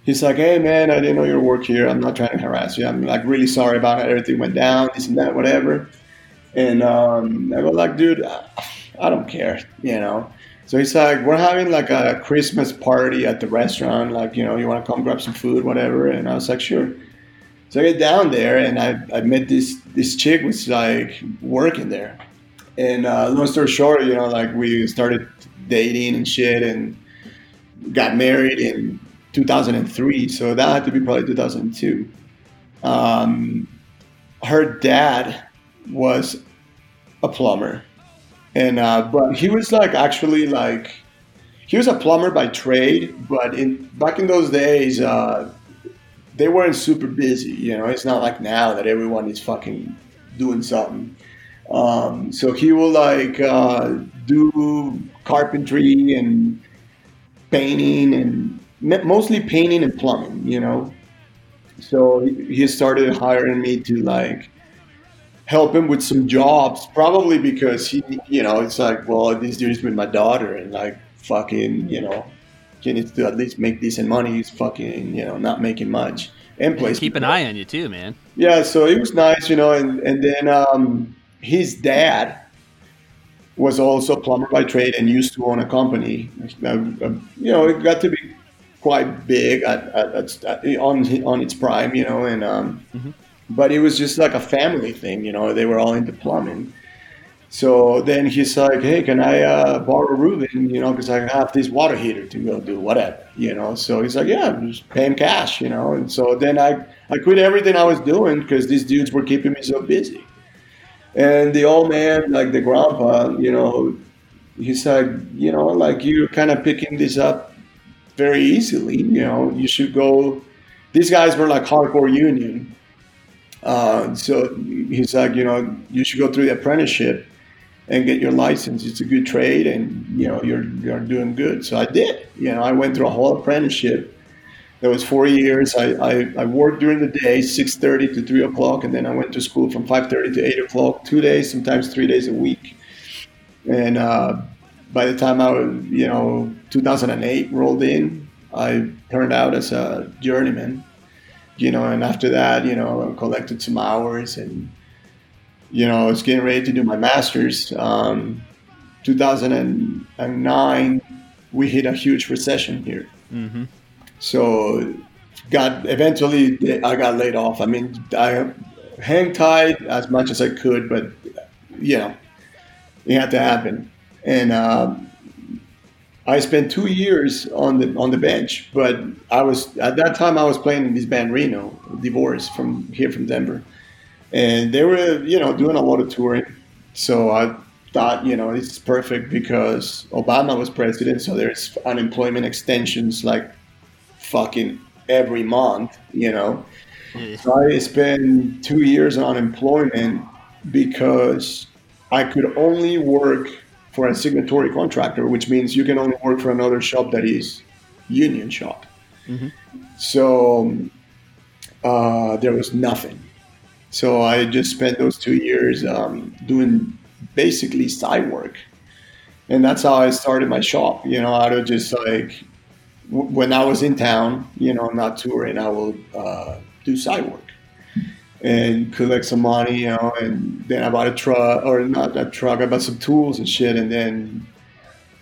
he's like, "Hey man, I didn't know you work here. I'm not trying to harass you. I'm like really sorry about how everything went down, this and that, whatever." And um, I go like, "Dude, I don't care," you know. So he's like, "We're having like a Christmas party at the restaurant. Like, you know, you want to come grab some food, whatever." And I was like, "Sure." So I get down there, and I, I met this this chick was like working there. And uh, long story short, you know, like we started dating and shit, and got married in 2003, so that had to be probably 2002. Um, her dad was a plumber, and uh, but he was like actually like he was a plumber by trade, but in back in those days, uh, they weren't super busy. You know, it's not like now that everyone is fucking doing something. Um, so he will like uh, do carpentry and painting and mostly painting and plumbing, you know. So he he started hiring me to like help him with some jobs, probably because he, you know, it's like, well, this dude's with my daughter and like fucking, you know, he needs to at least make decent money. He's fucking, you know, not making much. And plays Keep an eye on you too, man. yeah, so it was nice, you know, and, and then um, his dad was also a plumber by trade and used to own a company. Uh, uh, you know, it got to be quite big at, at, at, on on its prime, you know, and um, but it was just like a family thing, you know. They were all into plumbing. So then he's like, "Hey, can I uh, borrow Ruben? You know, because I have this water heater to go do whatever, you know." So he's like, "Yeah, just pay him cash, you know." And so then I I quit everything I was doing because these dudes were keeping me so busy. And the old man, like the grandpa, you know, he's like, you know, like you're kind of picking this up very easily. You know, you should go. These guys were like hardcore union. Uh, so he's like, you know, you should go through the apprenticeship and get your license. It's a good trade, and you know, you're you're doing good. So I did. You know, I went through a whole apprenticeship, That was four years. I, I, I worked during the day, six thirty to three o'clock, and then I went to school from five thirty to eight o'clock, two days, sometimes three days a week. And uh, by the time I was, you know, 2008 rolled in, I turned out as a journeyman. You know, and after that, you know, I collected some hours, and you know, I was getting ready to do my master's. Um, 2009, we hit a huge recession here. Mm-hmm. So, got eventually I got laid off. I mean, I hang tight as much as I could, but you know, it had to happen. And um, I spent two years on the on the bench, but I was at that time I was playing in this band Reno, Divorce from here from Denver, and they were you know doing a lot of touring. So I thought you know it's perfect because Obama was president, so there's unemployment extensions like fucking every month, you know. So I spent two years on unemployment because I could only work for a signatory contractor, which means you can only work for another shop that is union shop. Mhm. So uh, there was nothing. So I just spent those two years um, doing basically side work, and that's how I started my shop. You know, out of just like w- when I was in town, you know, not touring, I will uh, do side work and collect some money, you know, and then I bought a truck, or not a truck, I bought some tools and shit, and then,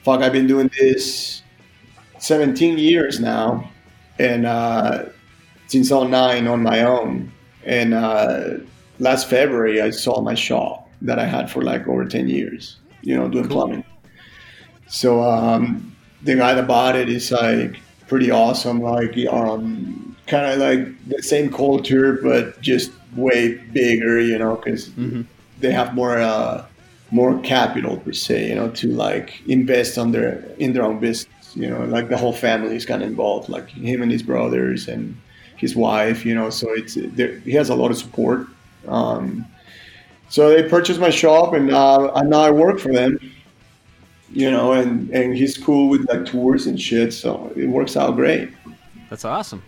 fuck, I've been doing this 17 years now, and uh, since 09 on my own, and uh, last February I sold my shop that I had for like over 10 years, you know, doing plumbing. So um, the guy that bought it is like pretty awesome, like um, kind of like the same culture, but just way bigger, you know, because Mhm. they have more uh, more capital per se, you know, to like invest on their in their own business. You know, like the whole family is kind of involved, like him and his brothers and his wife. You know, so it's he has a lot of support. Um, so they purchased my shop, and uh, and now I work for them. You know, and and he's cool with like tours and shit, so it works out great. That's awesome.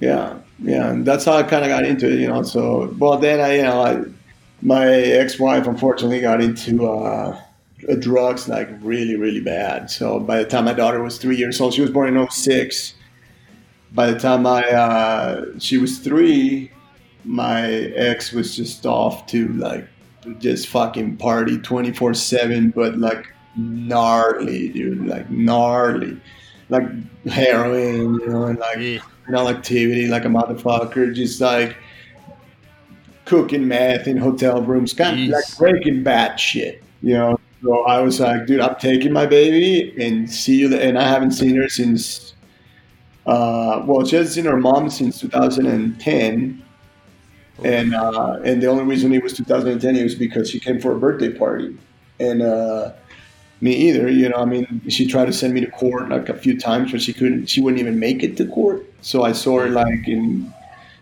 Yeah, yeah, and that's how I kind of got into it, you know. So, well, then I, you know, I, my ex-wife unfortunately got into uh, drugs like really, really bad. So by the time my daughter was three years old, she was born in 06. By the time I, uh, she was three, my ex was just off to like just fucking party 24 seven, but like gnarly, dude, like gnarly, like heroin, you know, and like. Criminal activity like a motherfucker, just like cooking meth in hotel rooms, kind of like breaking bad shit, you know. So I was like, dude, I'm taking my baby and see you. And I haven't seen her since, uh, well, she hasn't seen her mom since 2010. And uh, and the only reason it was 2010 it was because she came for a birthday party, and uh, me either. You know, I mean, she tried to send me to court like a few times, but she couldn't. She wouldn't even make it to court. So I saw her like in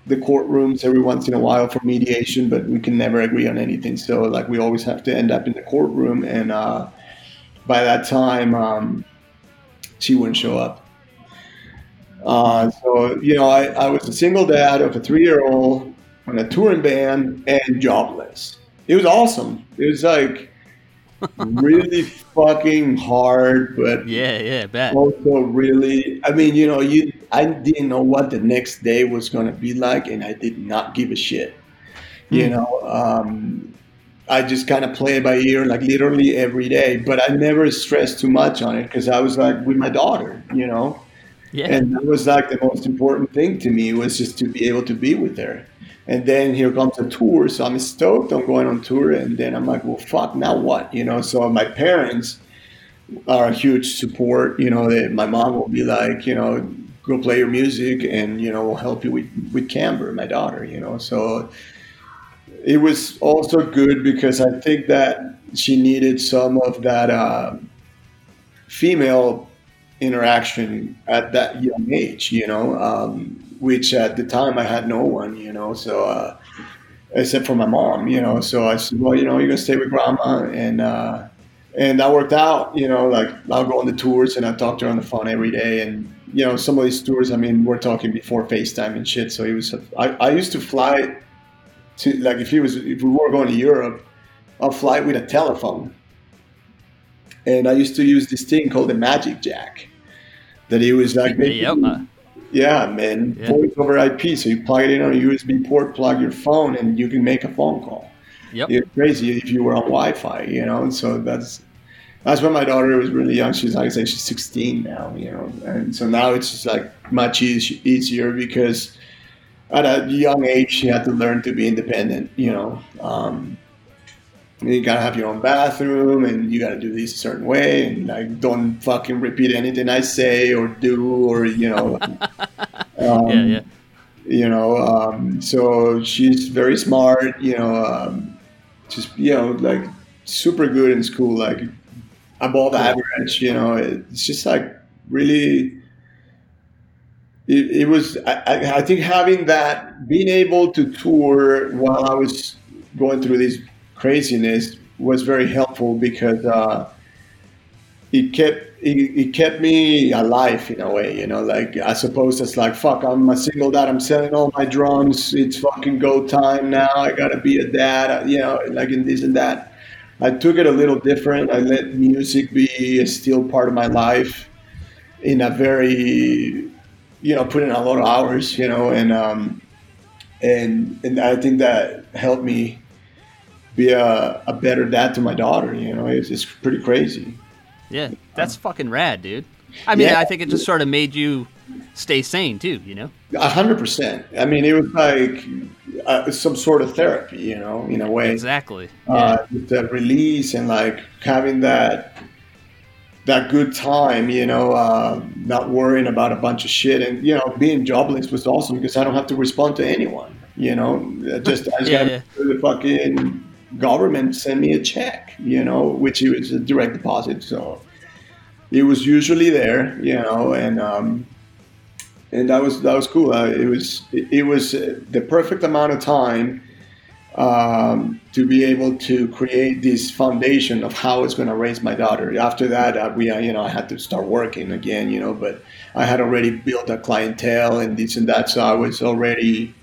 the courtrooms every once in a while for mediation, but we can never agree on anything. So like we always have to end up in the courtroom, and uh, by that time, um, she wouldn't show up. Uh, so you know, I, I was a single dad of a three-year-old on a touring band and jobless. It was awesome. It was like really fucking hard, but Yeah, yeah, bet. also really i mean you know you i didn't know what the next day was going to be like and i did not give a shit you Hmm. know um, i just kind of play it by ear like literally every day but i never stressed too much on it because i was like with my daughter you know Yeah. and that was like the most important thing to me was just to be able to be with her and then here comes a tour. So i'm stoked I'm going on tour. And then i'm like well fuck now what? You know so my parents are a huge support. You know that my mom will be like you know go play your music and you know we'll help you with with camber my daughter you know. So it was also good because i think that she needed some of that uh, female interaction at that young age, you know, um, which at the time I had no one, you know, so uh, except for my mom, you know. So I said, well, you know, you're gonna stay with grandma, and uh, and that worked out, you know. Like I'll go on the tours and I talk to her on the phone every day, and you know, some of these tours. I mean, we're talking before FaceTime and shit. So it was. I, I used to fly to like if he was if we were going to Europe, I'll fly with a telephone. And I used to use this thing called the Magic Jack, that he was like, making- Yep. Yeah, man, Yeah. voice over IP. So you plug it in on a USB port, plug your phone, and you can make a phone call. Yep. It's crazy if you were on Wi-Fi, you know. And so that's that's when my daughter was really young. She's like I say, she's 16 now, you know. And so now it's just like much eas- easier because at a young age she had to learn to be independent, you know. Um, you gotta have your own bathroom, and you gotta do this a certain way, and like don't fucking repeat anything I say or do, or you know. [laughs] um, yeah, yeah. you know um, so she's very smart you know um, just you know like super good in school like above average you know it's just like really it, it was I, I- I think having that being able to tour while i was going through this craziness was very helpful because uh, it kept it, it kept me alive in a way, you know. Like I suppose it's like fuck, I'm a single dad. I'm selling all my drums. It's fucking go time now. I gotta be a dad, you know, like in this and that. I took it a little different. I let music be a still part of my life in a very, you know, put in a lot of hours, you know, and um, and and I think that helped me be a, a better dad to my daughter. You know, it's, it's pretty crazy. Yeah, that's fucking rad, dude. I mean, Yeah. I think it just sort of made you stay sane too. You know? A hundred percent. I mean, it was like uh, some sort of therapy, you know, in a way. Exactly. Yeah. Uh, with the release and like having that that good time, you know, uh, not worrying about a bunch of shit, and you know, being jobless was awesome because I don't have to respond to anyone. You know, just I just Yeah, gotta yeah. do the fucking government send me a check, you know, which it was a direct deposit, so it was usually there, you know, and um, and that was that was cool. Uh, it was it, it was uh, the perfect amount of time um, to be able to create this foundation of how it's going to raise my daughter. After that, uh, we uh, you know I had to start working again, you know, but I had already built a clientele and this and that, so I was already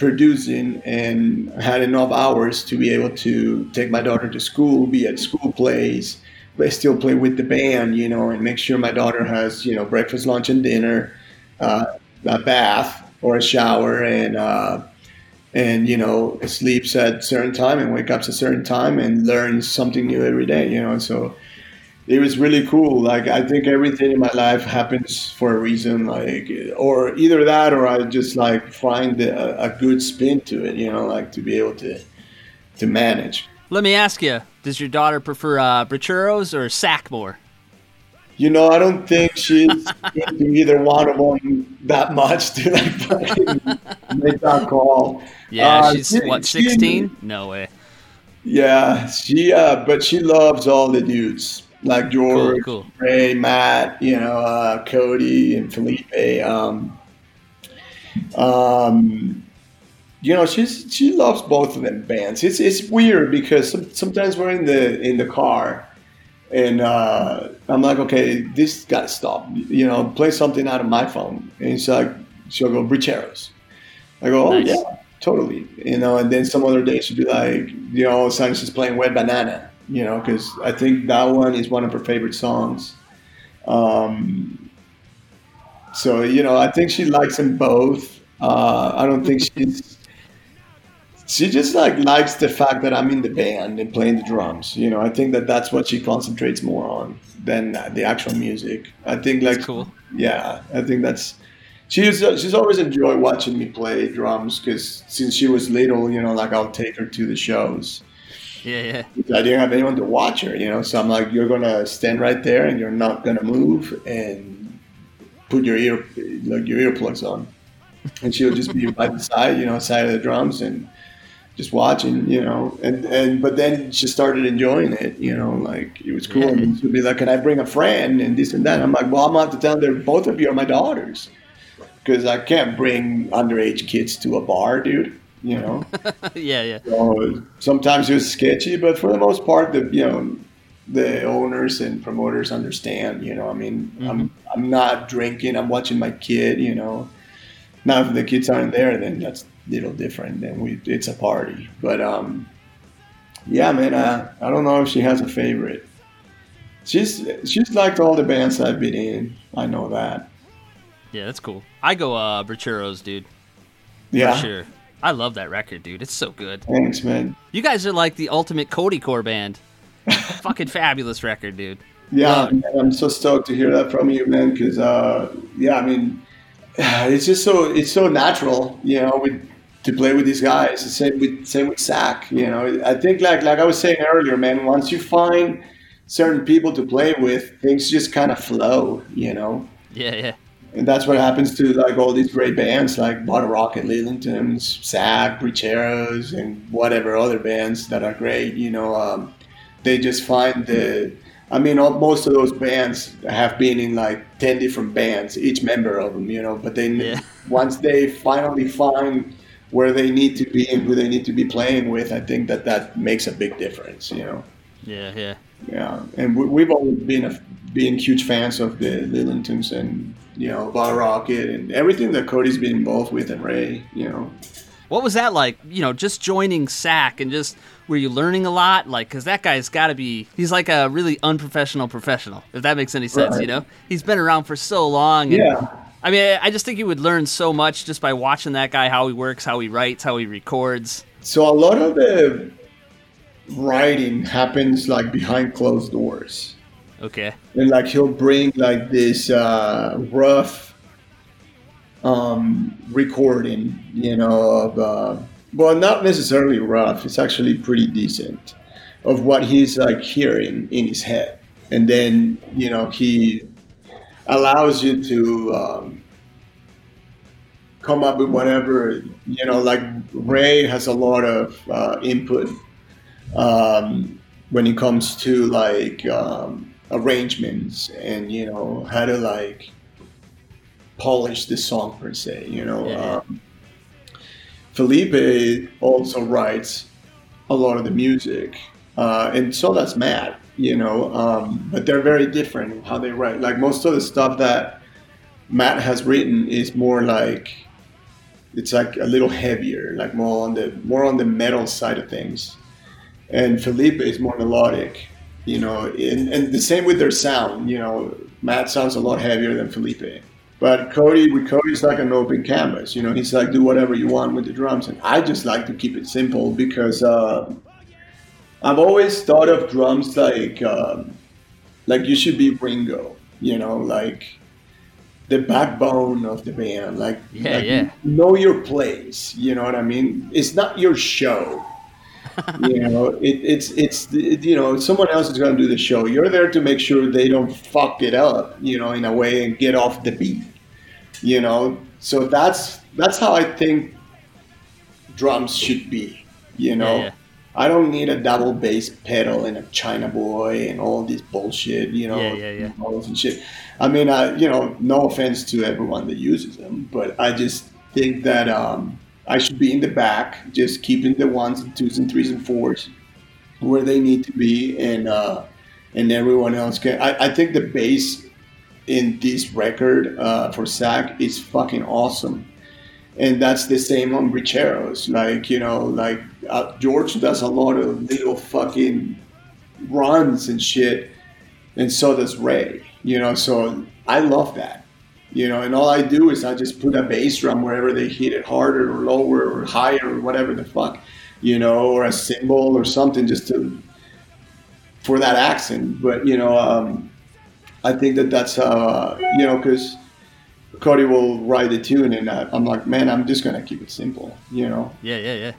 producing and had enough hours to be able to take my daughter to school, be at school plays, but still play with the band, you know, and make sure my daughter has you know breakfast, lunch, and dinner, uh, a bath or a shower, and uh, and you know sleeps at certain time and wake up at a certain time and learns something new every day, you know. So it was really cool. Like I think everything in my life happens for a reason. Like or either that or I just like find a, a good spin to it. You know, like to be able to to manage. Let me ask you: Does your daughter prefer uh, or Sackmore? You know, I don't think she's into either one of them that much to like fucking make that call. Yeah, Uh, she's she- what she- sixteen? No way. Yeah, she uh, but she loves all the dudes like George, cool. Ray, Matt, you know, uh, Kody, and Felipe. Um, um, you know, she's she loves both of them bands. It's it's weird because some, sometimes we're in the in the car, and uh, I'm like, okay, this got to stop. You know, play something out of my phone, and it's like she'll go Bricheros. I go, oh Nice. yeah, totally. You know, and then some other day she'll be like, you know, all of a sudden she's playing Wet Banana. You know, because I think that one is one of her favorite songs. Um, so you know, I think she likes them both. Uh, I don't think she's. She just like likes the fact that I'm in the band and playing the drums. You know, I think that that's what she concentrates more on than the actual music. I think like That's cool. yeah, I think that's she's she's always enjoyed watching me play drums because since she was little, you know, like I'll take her to the shows. Yeah, yeah. I didn't have anyone to watch her, you know, so I'm like, you're gonna stand right there and you're not gonna move and put your ear like your earplugs on, and she'll just be right beside, you know, side of the drums and just watching, you know, and and but then she started enjoying it, you know, like it was cool. And she'd be like, "Can I bring a friend?" and this and that. I'm like, "Well, I'm gonna have to tell them both of you are my daughters, because I can't bring underage kids to a bar, dude." You know. [laughs] yeah, yeah. So sometimes it was sketchy, but for the most part, the you know, the owners and promoters understand. You know, I mean, I'm I'm not drinking. I'm watching my kid. You know, now if the kids aren't there, then that's a little different. Then we it's a party. But um, yeah, man, I, I don't know if she has a favorite. She's she's liked all the bands I've been in. I know that. Yeah, that's cool. I go uh Bricheros, dude. Yeah. For sure. I love that record, dude. It's so good. Thanks, man. You guys are like the ultimate Kody Core band. [laughs] Fucking fabulous record, dude. Yeah, man, I'm so stoked to hear that from you, man. Because uh, yeah, I mean, [sighs] it's just so it's so natural, you know, with to play with these guys. The same with same with Sack. You know, I think like like I was saying earlier, man. Once you find certain people to play with, things just kind of flow. You know, Yeah, yeah. And that's what happens to like all these great bands like Bottle Rocket, Lillingtons, Sack, Bricheros, and whatever other bands that are great. You know, um, they just find the. I mean, all, most of those bands have been in like ten different bands, each member of them. You know, but they Yeah. once they finally find where they need to be and who they need to be playing with, I think that that makes a big difference. You know. Yeah, yeah. Yeah, and we, we've always been a, being huge fans of the Lillingtons and you know Bottle Rocket and everything that Kody's been involved with and Ray. You know, What was that like? You know, just joining Sack and just were you learning a lot? Like, because that guy's got to be, he's like a really unprofessional professional, if that makes any sense, Right. you know? He's been around for so long. And, Yeah. I mean, I just think you would learn so much just by watching that guy, how he works, how he writes, how he records. so a lot of the writing happens like behind closed doors, Okay. and like he'll bring like this uh, rough um, recording, you know, of uh, well, not necessarily rough. It's actually pretty decent of what he's like hearing in his head, and then you know he allows you to um, come up with whatever you know. Like Ray has a lot of uh, input um, when it comes to like um, arrangements and you know how to like polish the song per se. You know, Yeah. um, Felipe also writes a lot of the music, uh, and so does Matt. You know, um, but they're very different how they write. Like most of the stuff that Matt has written is more like it's like a little heavier, like more on the more on the metal side of things and Felipe is more melodic, you know, and, and the same with their sound, you know, Matt sounds a lot heavier than Felipe. But Kody, with Kody's like an open canvas, you know, he's like, do whatever you want with the drums. And I just like to keep it simple because uh, I've always thought of drums like, um, like you should be Ringo, you know, like the backbone of the band. Like, Yeah, like yeah. know your place, you know what I mean? It's not your show you know, it, it's it's it, you know someone else is going to do the show. You're there to make sure they don't fuck it up, you know, in a way and get off the beat. You know, so that's that's how I think drums should be. You know, Yeah, yeah. I don't need a double bass pedal and a China boy and all this bullshit. You know, Yeah, yeah, yeah. models and shit. I mean, I you know, no offense to everyone that uses them, but I just think that um, I should be in the back, just keeping the ones and twos and threes and fours where they need to be, and uh, and everyone else can. I, I think the bass in this record uh, for Sack is fucking awesome, and that's the same on Bricheros. Like you know, like uh, George does a lot of little fucking runs and shit, and so does Ray. You know, so I love that. You know, and all I do is I just put a bass drum wherever they hit it harder or lower or higher or whatever the fuck, you know, or a cymbal or something just to for that accent. But you know, um, I think that that's uh, you know, because Kody will write the tune, and I, I'm like, man, I'm just gonna keep it simple. You know, Yeah, yeah, yeah.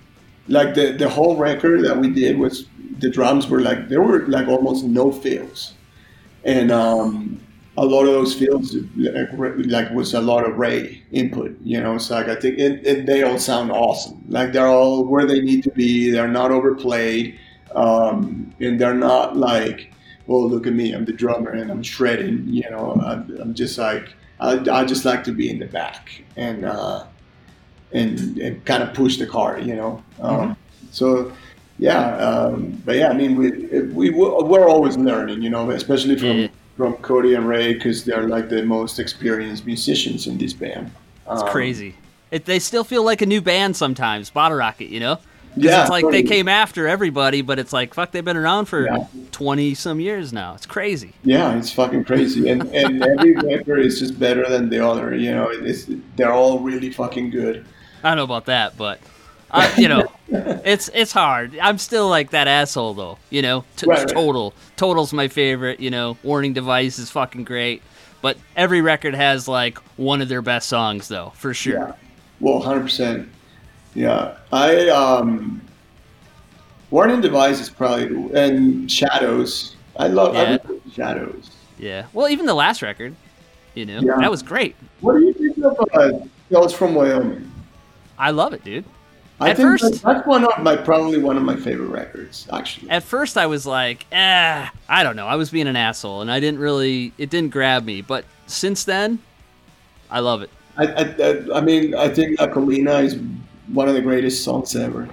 like the the whole record that we did was the drums were like there were like almost no fills, and um, a lot of those fields like, like was a lot of Ray input. You know, so like I think and, and they all sound awesome. Like they're all where they need to be. They're not overplayed, um, and they're not like, oh look at me, I'm the drummer and I'm shredding. You know, I, I'm just like I, I just like to be in the back and. Uh, and, and kind of push the car, you know. Um, So, yeah, um, but yeah, I mean, we we we're always learning, you know, especially from Yeah. From Kody and Ray because they're like the most experienced musicians in this band. It's Um, crazy. It, they still feel like a new band sometimes, Bottle Rocket, you know? Yeah, it's like they came after everybody, but it's like, fuck, they've been around for Yeah. 20 some years now. It's crazy. Yeah, it's fucking crazy, and and every record is just better than the other. You know, it's they're all really fucking good. I don't know about that, but, uh, you know, [laughs] it's it's hard. I'm still like that asshole, though, you know? T- Right, right. Total. Total's my favorite, you know? Warning Device is fucking great. But every record has, like, one of their best songs, though, for sure. Yeah. Well, hundred percent. Yeah, I um, Warning Device is probably and Shadows. I love I Yeah. love Shadows. Yeah. Well, even the last record, you know, Yeah. that was great. What do you think of uh, Tales from Wyoming? I love it, dude. I At think first- that's one of my probably one of my favorite records, actually. At first, I was like, eh, I don't know. I was being an asshole, and I didn't really, it didn't grab me. But since then, I love it. I, I, I, mean, I think La Colina is one of the greatest songs ever.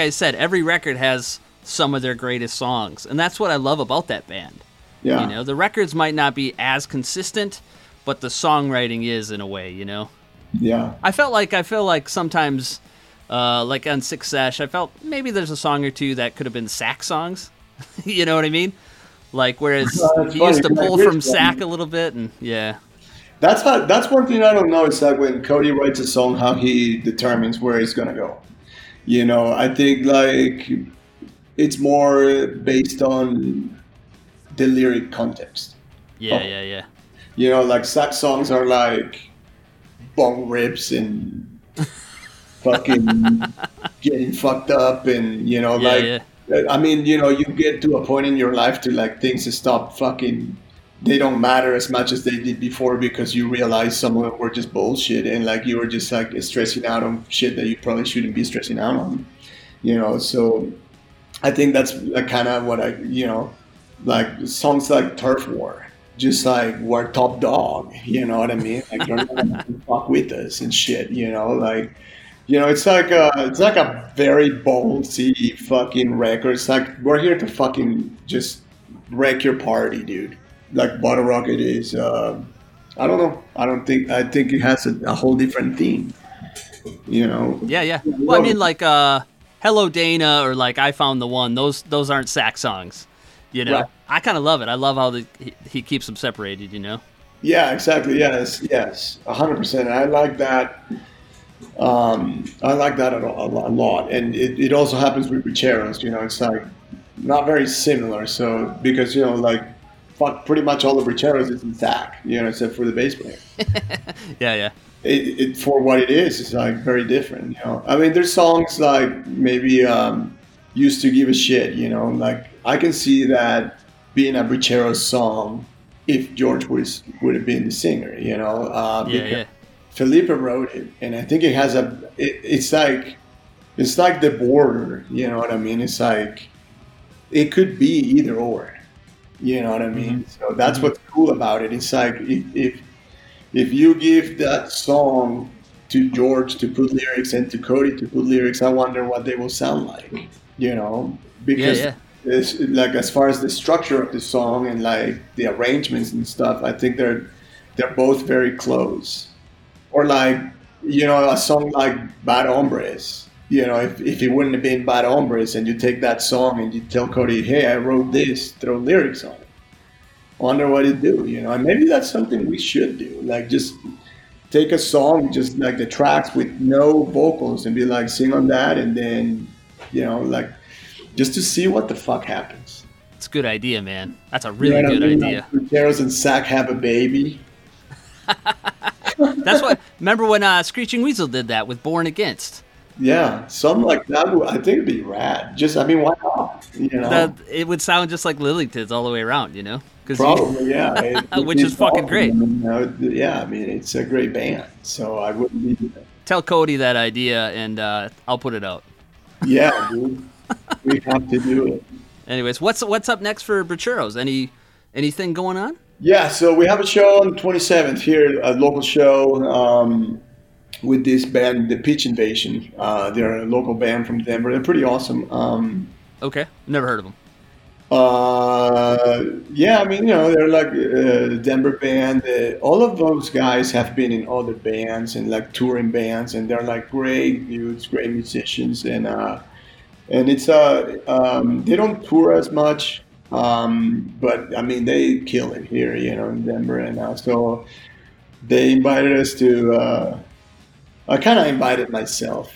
Like I said, every record has some of their greatest songs, and that's what I love about that band. Yeah. You know, the records might not be as consistent, but the songwriting is in a way. You know, Yeah. I felt like I feel like sometimes, uh, like on Success, I felt maybe there's a song or two that could have been sack songs. [laughs] you know what I mean? Like whereas he used to funny, 'cause I pull from sack a little bit, and yeah, That's how. That's one thing I don't know. Is like when Kody writes a song, how he determines where he's gonna go. You know, I think like it's more based on the lyric context. yeah, Oh. yeah, yeah. You know, like Sack's songs are like bong rips and [laughs] fucking getting fucked up, and you know, Yeah, like yeah. I mean, you know, you get to a point in your life to like things to stop fucking. They don't matter as much as they did before because you realize some of them were just bullshit and like you were just like stressing out on shit that you probably shouldn't be stressing out on. You know, so I think that's kind of what I, you know, like songs like Turf War, just like we're top dog. You know what I mean? Like you're not [laughs] fuck with us and shit. You know, like you know, it's like a it's like a very ballsy fucking record. It's like we're here to fucking just wreck your party, dude. Like Bottle Rocket is. Uh, I don't know. I don't think. I think it has a, a whole different theme. You know. Yeah, yeah. Well, I mean, like, uh, "Hello Dana" or like "I Found the One." Those those aren't sack songs. You know, Right. I kind of love it. I love how the, he, he keeps them separated. You know. Yeah, exactly. Yes, yes, hundred percent. I like that. Um, I like that a, a, a lot, and it, it also happens with Bricheros. You know, it's like not very similar. So because you know, like fuck, pretty much all the Bricheros is in Sack. You know, except for the bass player. [laughs] Yeah, yeah. it, it for what it is it's like very different you know i mean there's songs like maybe um used to give a shit you know like i can see that being a Brichero song if george was would have been the singer you know uh Yeah, yeah. felipe wrote it and i think it has a it, it's like it's like the border you know what i mean it's like it could be either or you know what i mean mm-hmm. so that's mm-hmm. what's cool about it it's like if, if if you give that song to George to put lyrics and to Kody to put lyrics, I wonder what they will sound like. You know, because yeah. It's, like as far as the structure of the song and like the arrangements and stuff, I think they're they're both very close. Or like you know a song like Bad Hombres. You know, if, if it wouldn't have been Bad Hombres and you take that song and you tell Kody, hey, I wrote this, throw lyrics on it wonder what it do you know and maybe that's something we should do like just take a song just like the tracks with no vocals and be like sing on that and then you know like just to see what the fuck happens It's a good idea, man. That's a You really know what I good mean? idea. Like, and Sack have a baby [laughs] That's what. Remember when uh, Screeching Weasel did that with Born Against? Yeah something like that would, i think it'd be rad just i mean why not you know That it would sound just like Lillingtons all the way around, you know? 'Cause you- Probably, yeah. [laughs] It- Which is fucking great. I mean, yeah, I mean, it's a great band, so I wouldn't be. tell Kody that idea, and uh, I'll put it out. Yeah, dude, we have to do it. Anyways, what's what's up next for Bricheros? Any anything going on? Yeah, so we have a show on the 27th here, a local show um, with this band, The Pitch Invasion. Uh, they're a local band from Denver. They're pretty awesome. Um, Okay, never heard of them. uh, yeah, I mean, you know, they're like uh, Denver band. Uh, all of those guys have been in other bands and like touring bands, and they're like great dudes, great musicians, and uh, and it's uh, um, they don't tour as much, um, but I mean, they kill it here, you know, in Denver, and uh, so they invited us to. Uh, I kind of invited myself,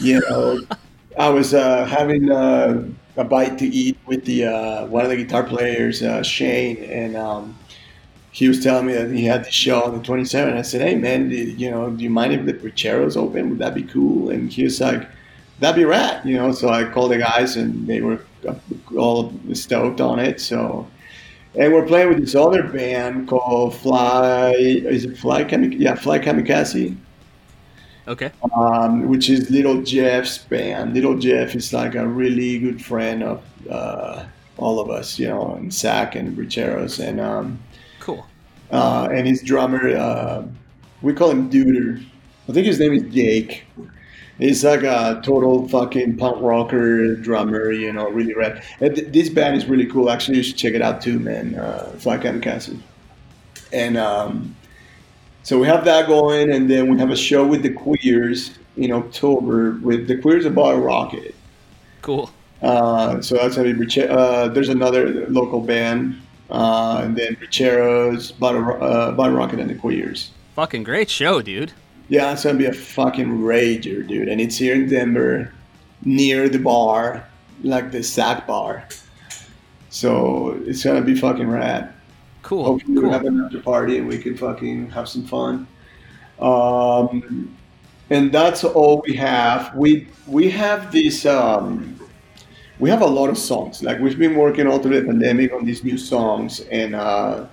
you know. [laughs] I was uh, having uh, a bite to eat with the uh, one of the guitar players, uh, Shane, and um, he was telling me that he had the show on the 27th. I said, "Hey, man, do, you know, do you mind if the Bricheros open? Would that be cool?" And he was like, "That'd be rad," you know. So I called the guys, and they were all stoked on it. So. And we're playing with this other band called Fly. Is it Fly Kamikaze? Yeah, Fly Kamikaze Okay, um, which is Little Jeff's band. Little Jeff is like a really good friend of uh, all of us, you know, and Sack and Bricheros, and um, cool. uh, and his drummer, uh, we call him Duder. I think his name is Jake. He's like a total fucking punk rocker drummer, you know, really rad. And th- this band is really cool. Actually, you should check it out too, man. Uh, Fly Kamikaze. And um, so we have that going, and then we have a show with the Queers in October with the Queers of Bottle Rocket. Cool. Uh, so that's gonna be Riche- uh, there's another local band, uh, and then Bricheros, Bottle, uh, Bottle Rocket, and the Queers. Fucking great show, dude. Yeah, it's gonna be a fucking rager, dude, and it's here in Denver, near the bar, like the Sack Bar. So it's gonna be fucking rad. Cool. Hopefully we cool. have an after party and we can fucking have some fun. Um, and that's all we have. We we have this. Um, we have a lot of songs. Like we've been working all through the pandemic on these new songs and uh,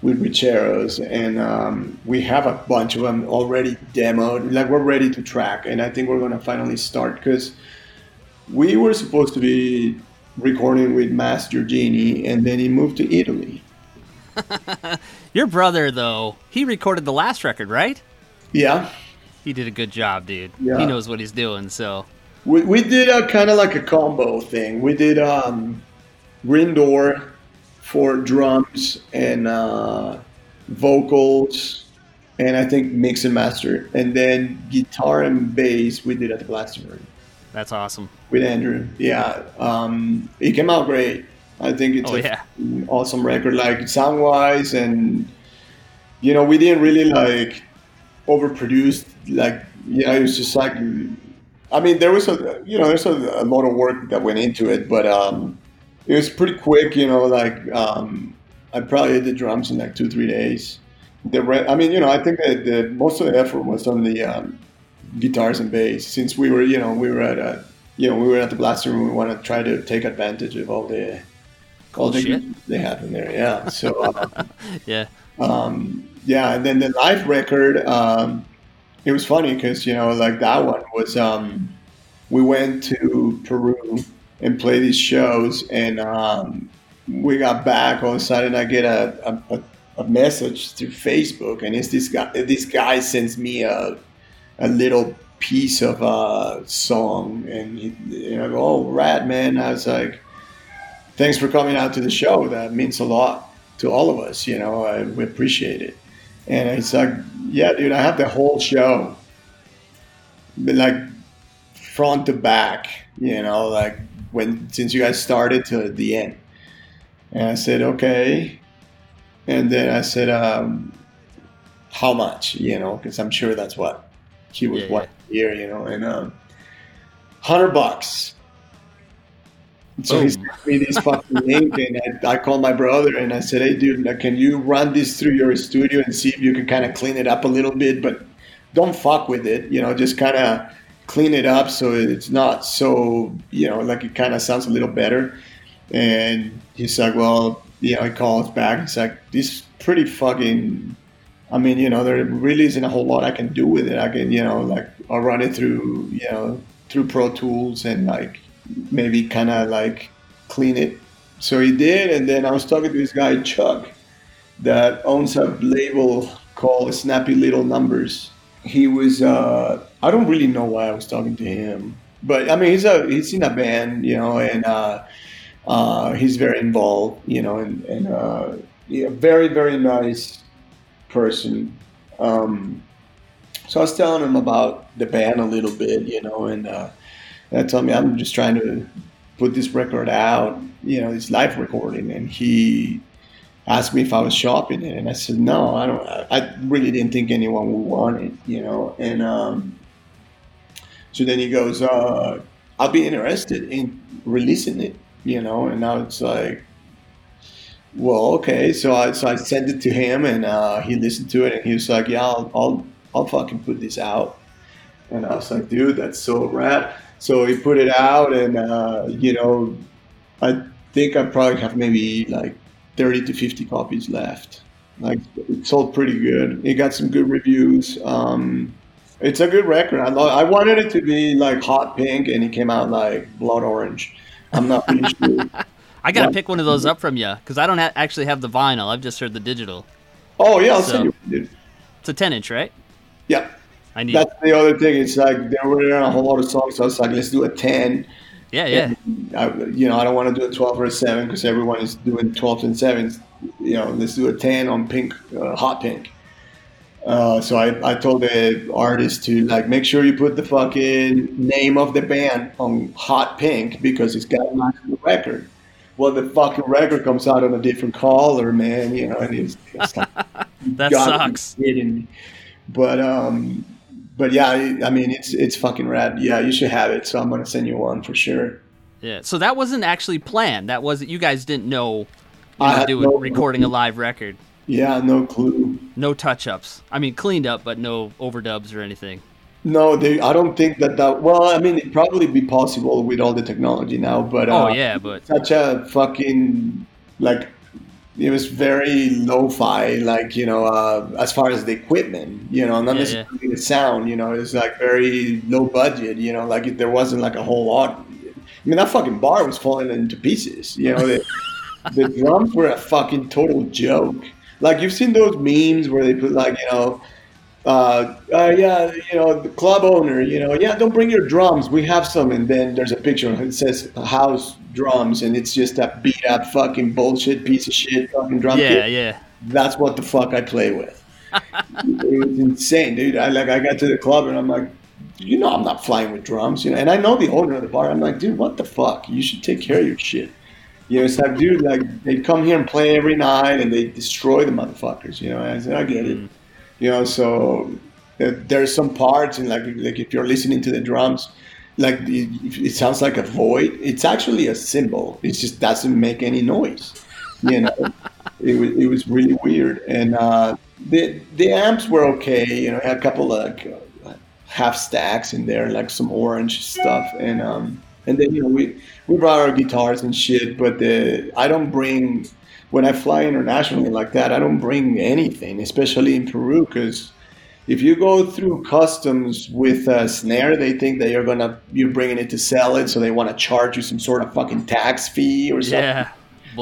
with Bricheros, and um, we have a bunch of them already demoed. Like we're ready to track, and I think we're gonna finally start because we were supposed to be recording with Mass Giorgini, and then he moved to Italy. [laughs] Your brother, though, he recorded the last record, right? Yeah, He did a good job, dude. Yeah. He knows what he's doing. So we, we did a kind of like a combo thing. We did um, Green Door for drums and uh, vocals, and I think mix and master, and then guitar and bass we did at the Glastonbury that's awesome. with Andrew. Yeah, um, it came out great. I think it's Oh, a yeah. awesome record, like sound wise and you know, we didn't really like overproduce. Like, you know, it was just like, I mean, there was a, you know, there's a, a lot of work that went into it, but um, it was pretty quick. You know, like um, I probably did the drums in like two, three days. The re- I mean, you know, I think that the, most of the effort was on the um, guitars and bass, since we were, you know, we were at a, you know, we were at the Blasting Room. We want to try to take advantage of all the, all the shit. they have in there. Yeah. So. Uh, [laughs] Yeah. um, yeah, and then the live record, um, it was funny because you know, like that one was, um, we went to Peru and played these shows, and um, we got back. All of a sudden, I get a, a, a message through Facebook, and it's this guy. This guy sends me a a little piece of a song, and he, you know, I go, oh, rad, man. I was like, thanks for coming out to the show. That means a lot to all of us. You know, I, we appreciate it. And it's like, yeah, dude, I have the whole show, but like front to back. You know, like when since you guys started to the end. And I said, okay. And then I said, um, how much? You know, because I'm sure that's what he was Yeah, what year. You know, and um, hundred bucks. So he sent me this fucking link, and I, I called my brother and I said, "Hey, dude, can you run this through your studio and see if you can kind of clean it up a little bit, but don't fuck with it. You know, just kind of clean it up so it's not so you know like it kind of sounds a little better." And he's like, "Well, you know," he calls back. He's like, "This is pretty fucking." I mean, you know, there really isn't a whole lot I can do with it. I can, you know, like I'll run it through, you know, through Pro Tools and like maybe kind of like clean it. So he did, and then I was talking to this guy Chuck that owns a label called Snappy Little Numbers. He was uh, I don't really know why I was talking to him, but I mean he's a he's in a band, you know, and uh, uh, he's very involved, you know, and, and uh, yeah, very very nice person. Um, so I was telling him about the band a little bit, you know, and uh, and told me I'm just trying to put this record out, you know, this live recording, and he asked me if I was shopping it, and I said no, I don't. I really didn't think anyone would want it, you know, and um, so then he goes, uh, I'll be interested in releasing it, you know, and now it's like. Well, okay, so I so I sent it to him, and uh, he listened to it, and he was like, "Yeah, I'll, I'll I'll fucking put this out." And I was like, "Dude, that's so rad!" So he put it out, and uh, you know, I think I probably have maybe like thirty to fifty copies left. Like it sold pretty good. It got some good reviews. Um, it's a good record. I lo- I wanted it to be like hot pink, and it came out like blood orange. I'm not really [laughs] sure. I gotta pick one of those up from you because I don't ha- actually have the vinyl. I've just heard the digital. Oh yeah, I'll So- send you. It's a 10 inch, right? Yeah. I need. That's the other thing. It's like there were on a whole lot of songs. So I was like, let's do a ten. yeah, yeah. I, you know, I don't want to do a twelve or a seven because everyone is doing twelves and sevens. You know, let's do a ten on pink, uh, hot pink. Uh, so I, I told the artist to like make sure you put the fucking name of the band on hot pink because it's got match the record. Well, the fucking record comes out on a different color, man. You know, and it's, it's like, [laughs] That sucks. But um, but yeah, I I mean it's it's fucking rad. Yeah, you should have it. So I'm gonna send you one for sure. Yeah. So that wasn't actually planned. That was you guys didn't know you had doing no- recording a live record. Yeah, no clue. No touch ups. I mean, cleaned up, but no overdubs or anything. No, they, I don't think that that. Well, I mean, it'd probably be possible with all the technology now, but uh, Oh yeah, but such a fucking like it was very lo-fi like you know uh, as far as the equipment you know not Yeah, necessarily the sound you know it's like very low budget you know like there wasn't like a whole lot. I mean that fucking bar was falling into pieces you know the, [laughs] the drums were a fucking total joke. Like you've seen those memes where they put like you know uh, uh, yeah, you know, the club owner, you know, yeah, don't bring your drums. We have some. And then there's a picture it says house drums, and it's just a beat up fucking bullshit piece of shit fucking drum yeah, kit. yeah. That's what the fuck I play with. [laughs] it was insane, dude. I like, I got to the club and I'm like, you know, I'm not flying with drums, you know. And I know the owner of the bar. I'm like, dude, what the fuck? You should take care of your shit. You know, it's like, dude, like they come here and play every night and they destroy the motherfuckers. You know, and I said, I get it. You know, so uh, there's some parts and like like if you're listening to the drums, like it, it sounds like a void. It's actually a cymbal It just doesn't make any noise. You know, [laughs] it was it was really weird. And uh, the the amps were okay. You know, had a couple of like, uh, half stacks in there, like some orange stuff, and um, and then you know we we brought our guitars and shit. But the I don't bring when I fly internationally like that. I don't bring anything, especially in Peru, because if you go through customs with a snare, they think that you're gonna you're bringing it to sell it, so they want to charge you some sort of fucking tax fee or something. Yeah.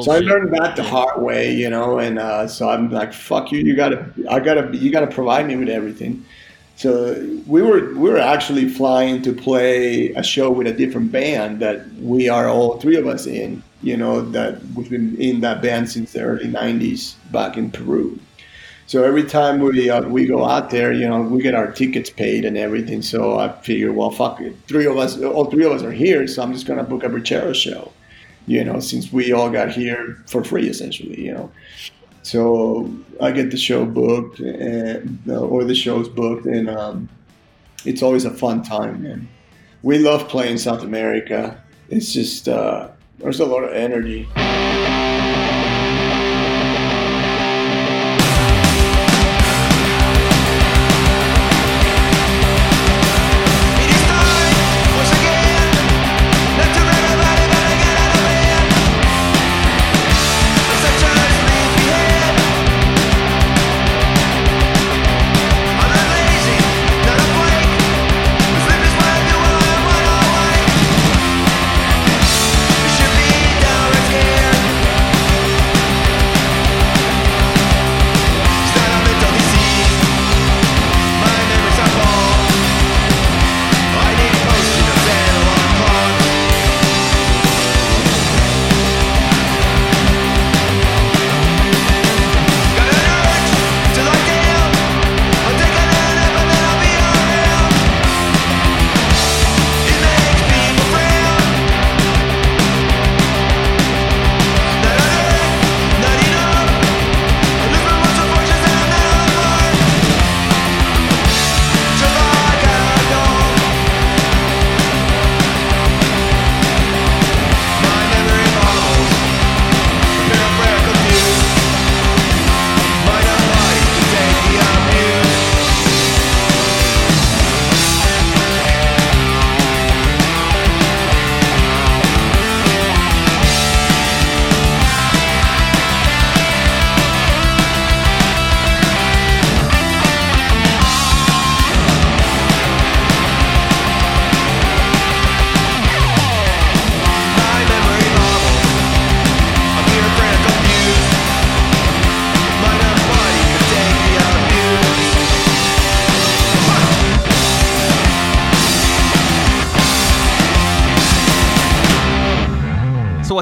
So I learned that the hard way, you know, and uh, so I'm like, "Fuck you! You gotta, I gotta, you gotta provide me with everything." So we were we were actually flying to play a show with a different band that we are all three of us in, you know, that we've been in that band since the early '90s back in Peru. So every time we uh, we go out there, you know, we get our tickets paid and everything. So I figure, well, fuck it, three of us, all three of us are here, so I'm just gonna book a Brichero show you know, since we all got here for free, essentially, you know. So I get the show booked, and, or the show's booked, and um, it's always a fun time, man. We love playing South America. It's just uh, there's a lot of energy.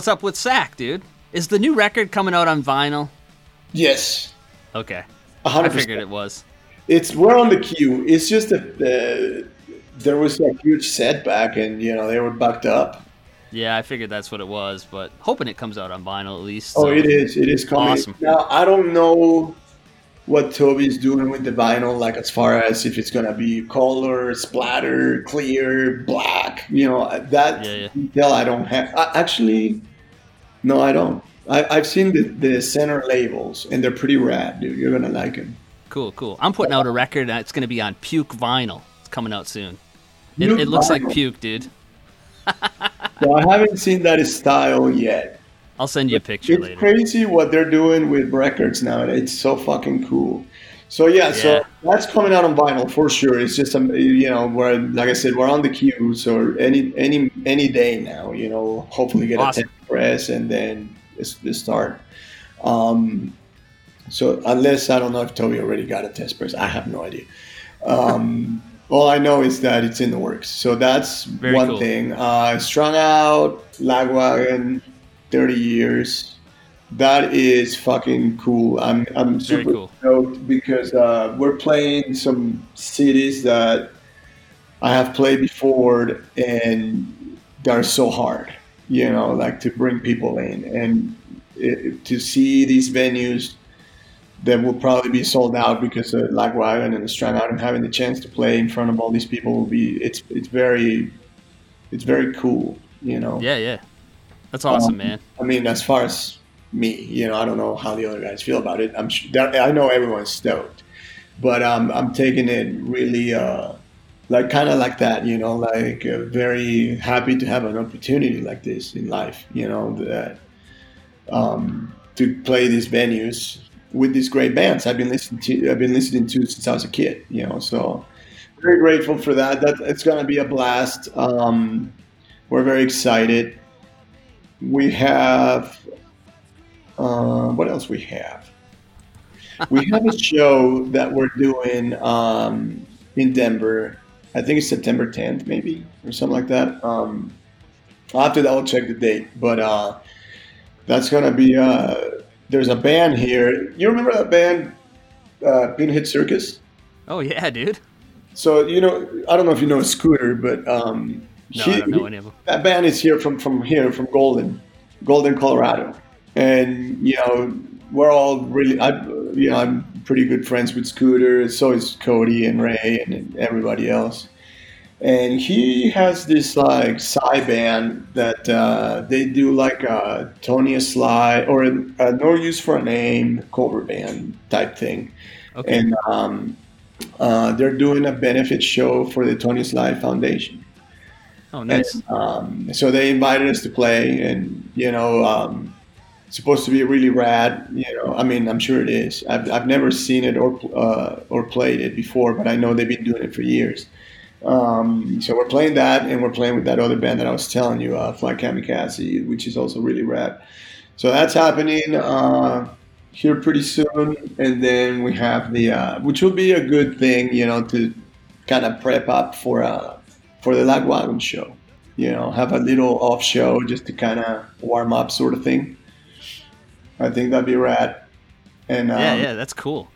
What's up with Sack, dude? Is the new record coming out on vinyl? Yes, Okay. a I hundred figured it was. It's we're on the queue. It's just that uh, there was a huge setback, and you know they were bucked up. Yeah, I figured that's what it was, but hoping it comes out on vinyl at least. Oh, so- it is. It is coming. Awesome. Now I don't know what Toby's doing with the vinyl, like as far as if it's gonna be color, splatter, clear, black. You know that Yeah, yeah. detail I don't have. I, actually, no, I don't. I, I've seen the, the center labels, and they're pretty rad, dude. You're gonna like them. Cool, cool. I'm putting out a record and it's going to be on Puke vinyl. It's coming out soon. It, it looks like? Puke, dude. [laughs] So I haven't seen that style yet. I'll send you a picture It's later. crazy what they're doing with records now. It's so fucking cool. So yeah, Yeah. so that's coming out on vinyl for sure. It's just um, you know, we're like I said, we're on the queue. So any any any day now, you know, hopefully get Awesome. a press and then it's the start. Um, so unless I don't know if Toby already got a test press, I have no idea. Um, [laughs] all I know is that it's in the works. So that's Very one cool. thing. Uh, strung out, Lagwagon, thirty years. That is fucking cool. I'm I'm super cool. stoked because uh, we're playing some cities that I have played before and they're so hard. You know, like to bring people in and it, to see these venues that will probably be sold out because of Lagwagon and the Strung Out and having the chance to play in front of all these people will be it's it's very it's very cool, you know. Yeah, yeah. That's awesome, Um, man. I mean, as far as me, you know, I don't know how the other guys feel about it. I'm sure, that- I know everyone's stoked, but um, I'm taking it really, uh, like kind of like that, you know, like uh, very happy to have an opportunity like this in life, you know, that um, to play these venues with these great bands I've been listening to. I've been listening to since I was a kid, you know, so very grateful for that. That it's gonna be a blast. Um, we're very excited. We have uh, what else we have? We have a show that we're doing um, in Denver. I think it's September 10th, maybe or something like that. Um, I'll have to double check the date, but uh, that's gonna be. Uh, there's a band here. You remember that band, uh, Pinhead Circus? Oh yeah, dude. So you know, I don't know if you know Scooter, but um, No, he- I don't know any of them. that band is here from from here from Golden, Golden, Colorado, and you know we're all really I you know I'm pretty good friends with Scooter. So is Kody and Ray and everybody else. And he has this like sci band that uh, they do like a Tony Sly or a, a No Use for a Name cover band type thing Okay. and um, uh, they're doing a benefit show for the Tony Sly Foundation. oh, nice. And, um, so they invited us to play, and you know, um, supposed to be really rad. You know, I mean, I'm sure it is. I've, I've never seen it or uh, or played it before, but I know they've been doing it for years. Um, so we're playing that, and we're playing with that other band that I was telling you, uh, Fly Kamikaze, which is also really rad. So that's happening uh, here pretty soon, and then we have the, uh, which will be a good thing, you know, to kind of prep up for uh, for the Lagwagon show. You know, have a little off show just to kind of warm up, sort of thing. I think that'd be rad. And um, yeah, yeah, that's cool.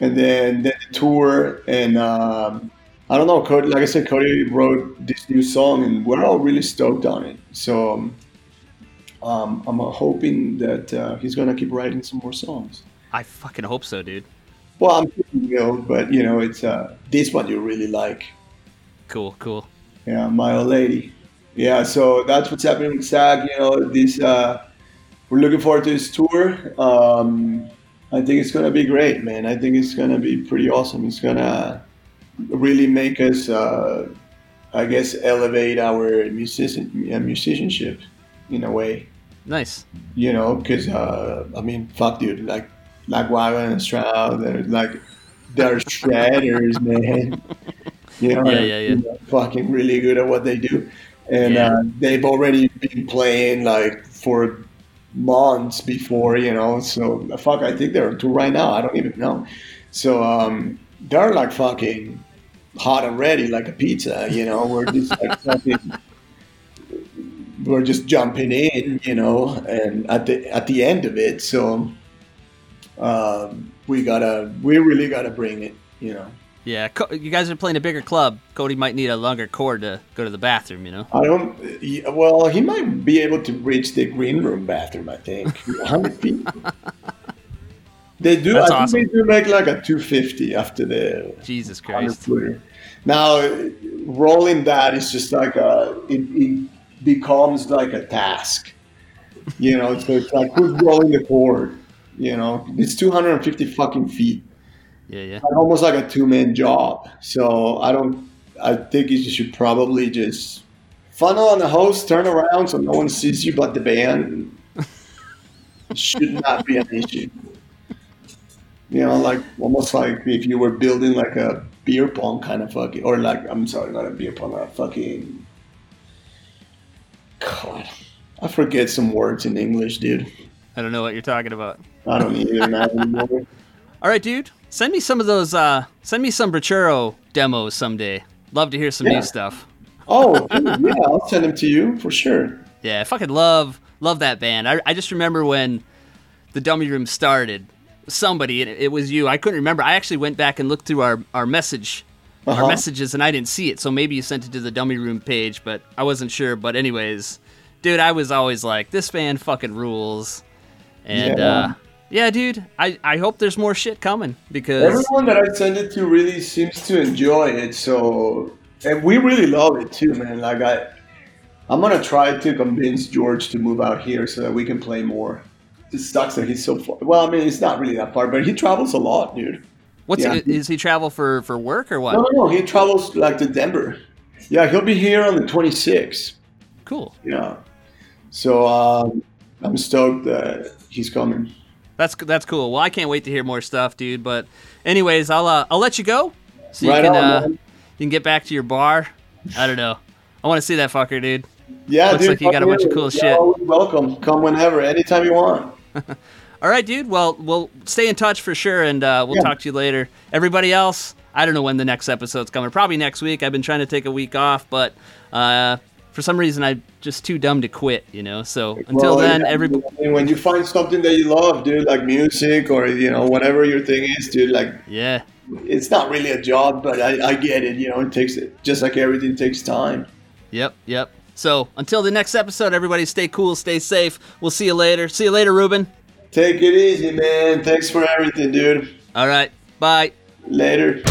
and then, then the tour and um, I don't know Kody like I said Kody wrote this new song and we're all really stoked on it so um, um, I'm uh, hoping that uh, he's gonna keep writing some more songs I fucking hope so, dude. well I'm sure he will but you know it's uh, this one you really like Cool, cool. yeah my old lady yeah so that's what's happening with SACK you know this uh, we're looking forward to this tour um, I think it's gonna be great man I think it's gonna be pretty awesome it's gonna really make us, uh, I guess, elevate our musician uh, musicianship in a way. Nice. You know, because uh, I mean, fuck, dude, like Lagwagon and Stroud, they're like they're shredders, man. You know, Yeah, yeah, yeah. they're fucking really good at what they do, and Yeah. uh, they've already been playing like for months before, you know. So fuck, I think they're on tour right now. I don't even know. So um, they're like fucking hot and ready, like a pizza. You know, we're just like [laughs] fucking. We're just jumping in, you know, and at the at the end of it, so um, we gotta, we really gotta bring it, you know. Yeah, you guys are playing a bigger club. Kody might need a longer cord to go to the bathroom. You know. I don't. Well, he might be able to reach the green room bathroom. I think [laughs] 100 feet. They do. That's I awesome. think they do make like a 250 after the Jesus Christ. footer. Now, rolling that is just like a. It, it becomes like a task. You know, so it's like who's rolling the cord. You know, it's 250 fucking feet. Yeah, yeah. Like, almost like a two man job. So I don't. I think you should probably just funnel on the host, turn around so no one sees you but the band. [laughs] should not be an issue. You know, like almost like if you were building like a beer pong kind of fucking, or like I'm sorry, not a beer pong, a fucking. God, I forget some words in English, dude. I don't know what you're talking about. I don't either now anymore. [laughs] All right, dude. Send me some of those. Uh, send me some Brichero demos someday. Love to hear some Yeah. new stuff. Oh, yeah, I'll send them to you for sure. Yeah, I fucking love love that band. I, I just remember when the Dummy Room started. Somebody, and it, it was you. I couldn't remember. I actually went back and looked through our our message, our Uh-huh. messages, and I didn't see it. So maybe you sent it to the Dummy Room page, but I wasn't sure. But anyways, dude, I was always like, this band fucking rules. And Yeah. uh, yeah, dude, I, I hope there's more shit coming because Everyone that I send it to really seems to enjoy it. So, and we really love it too, man. Like I, I'm gonna try to convince George to move out here so that we can play more. It sucks that he's so far. Well, I mean, it's not really that far, but he travels a lot, dude. what's yeah. is he travel for for work or what? No, no, no. He travels like to Denver. Yeah, he'll be here on the 26th. Cool. Yeah. So um, I'm stoked that he's coming. That's that's cool. Well, I can't wait to hear more stuff, dude. But anyways, I'll uh, I'll let you go so you Right can on, uh, you can get back to your bar. I don't know. I want to see that fucker, dude. Yeah, dude. Looks dude. like you got a bunch of cool You're shit. always Welcome. Come whenever, anytime you want. [laughs] All right, dude. Well, we'll stay in touch for sure, and uh, we'll Yeah. talk to you later. Everybody else, I don't know when the next episode's coming. Probably next week. I've been trying to take a week off, but uh, for some reason, I'm just too dumb to quit. You know. So until Well, then, yeah, every when you find something that you love, dude, like music or you know whatever your thing is, dude, like yeah, it's not really a job, but I, I get it. You know, it takes it just like everything takes time. yep, yep. So until the next episode, everybody stay cool, stay safe. We'll see you later. See you later, Ruben. Take it easy, man. Thanks for everything, dude. All right, bye. Later.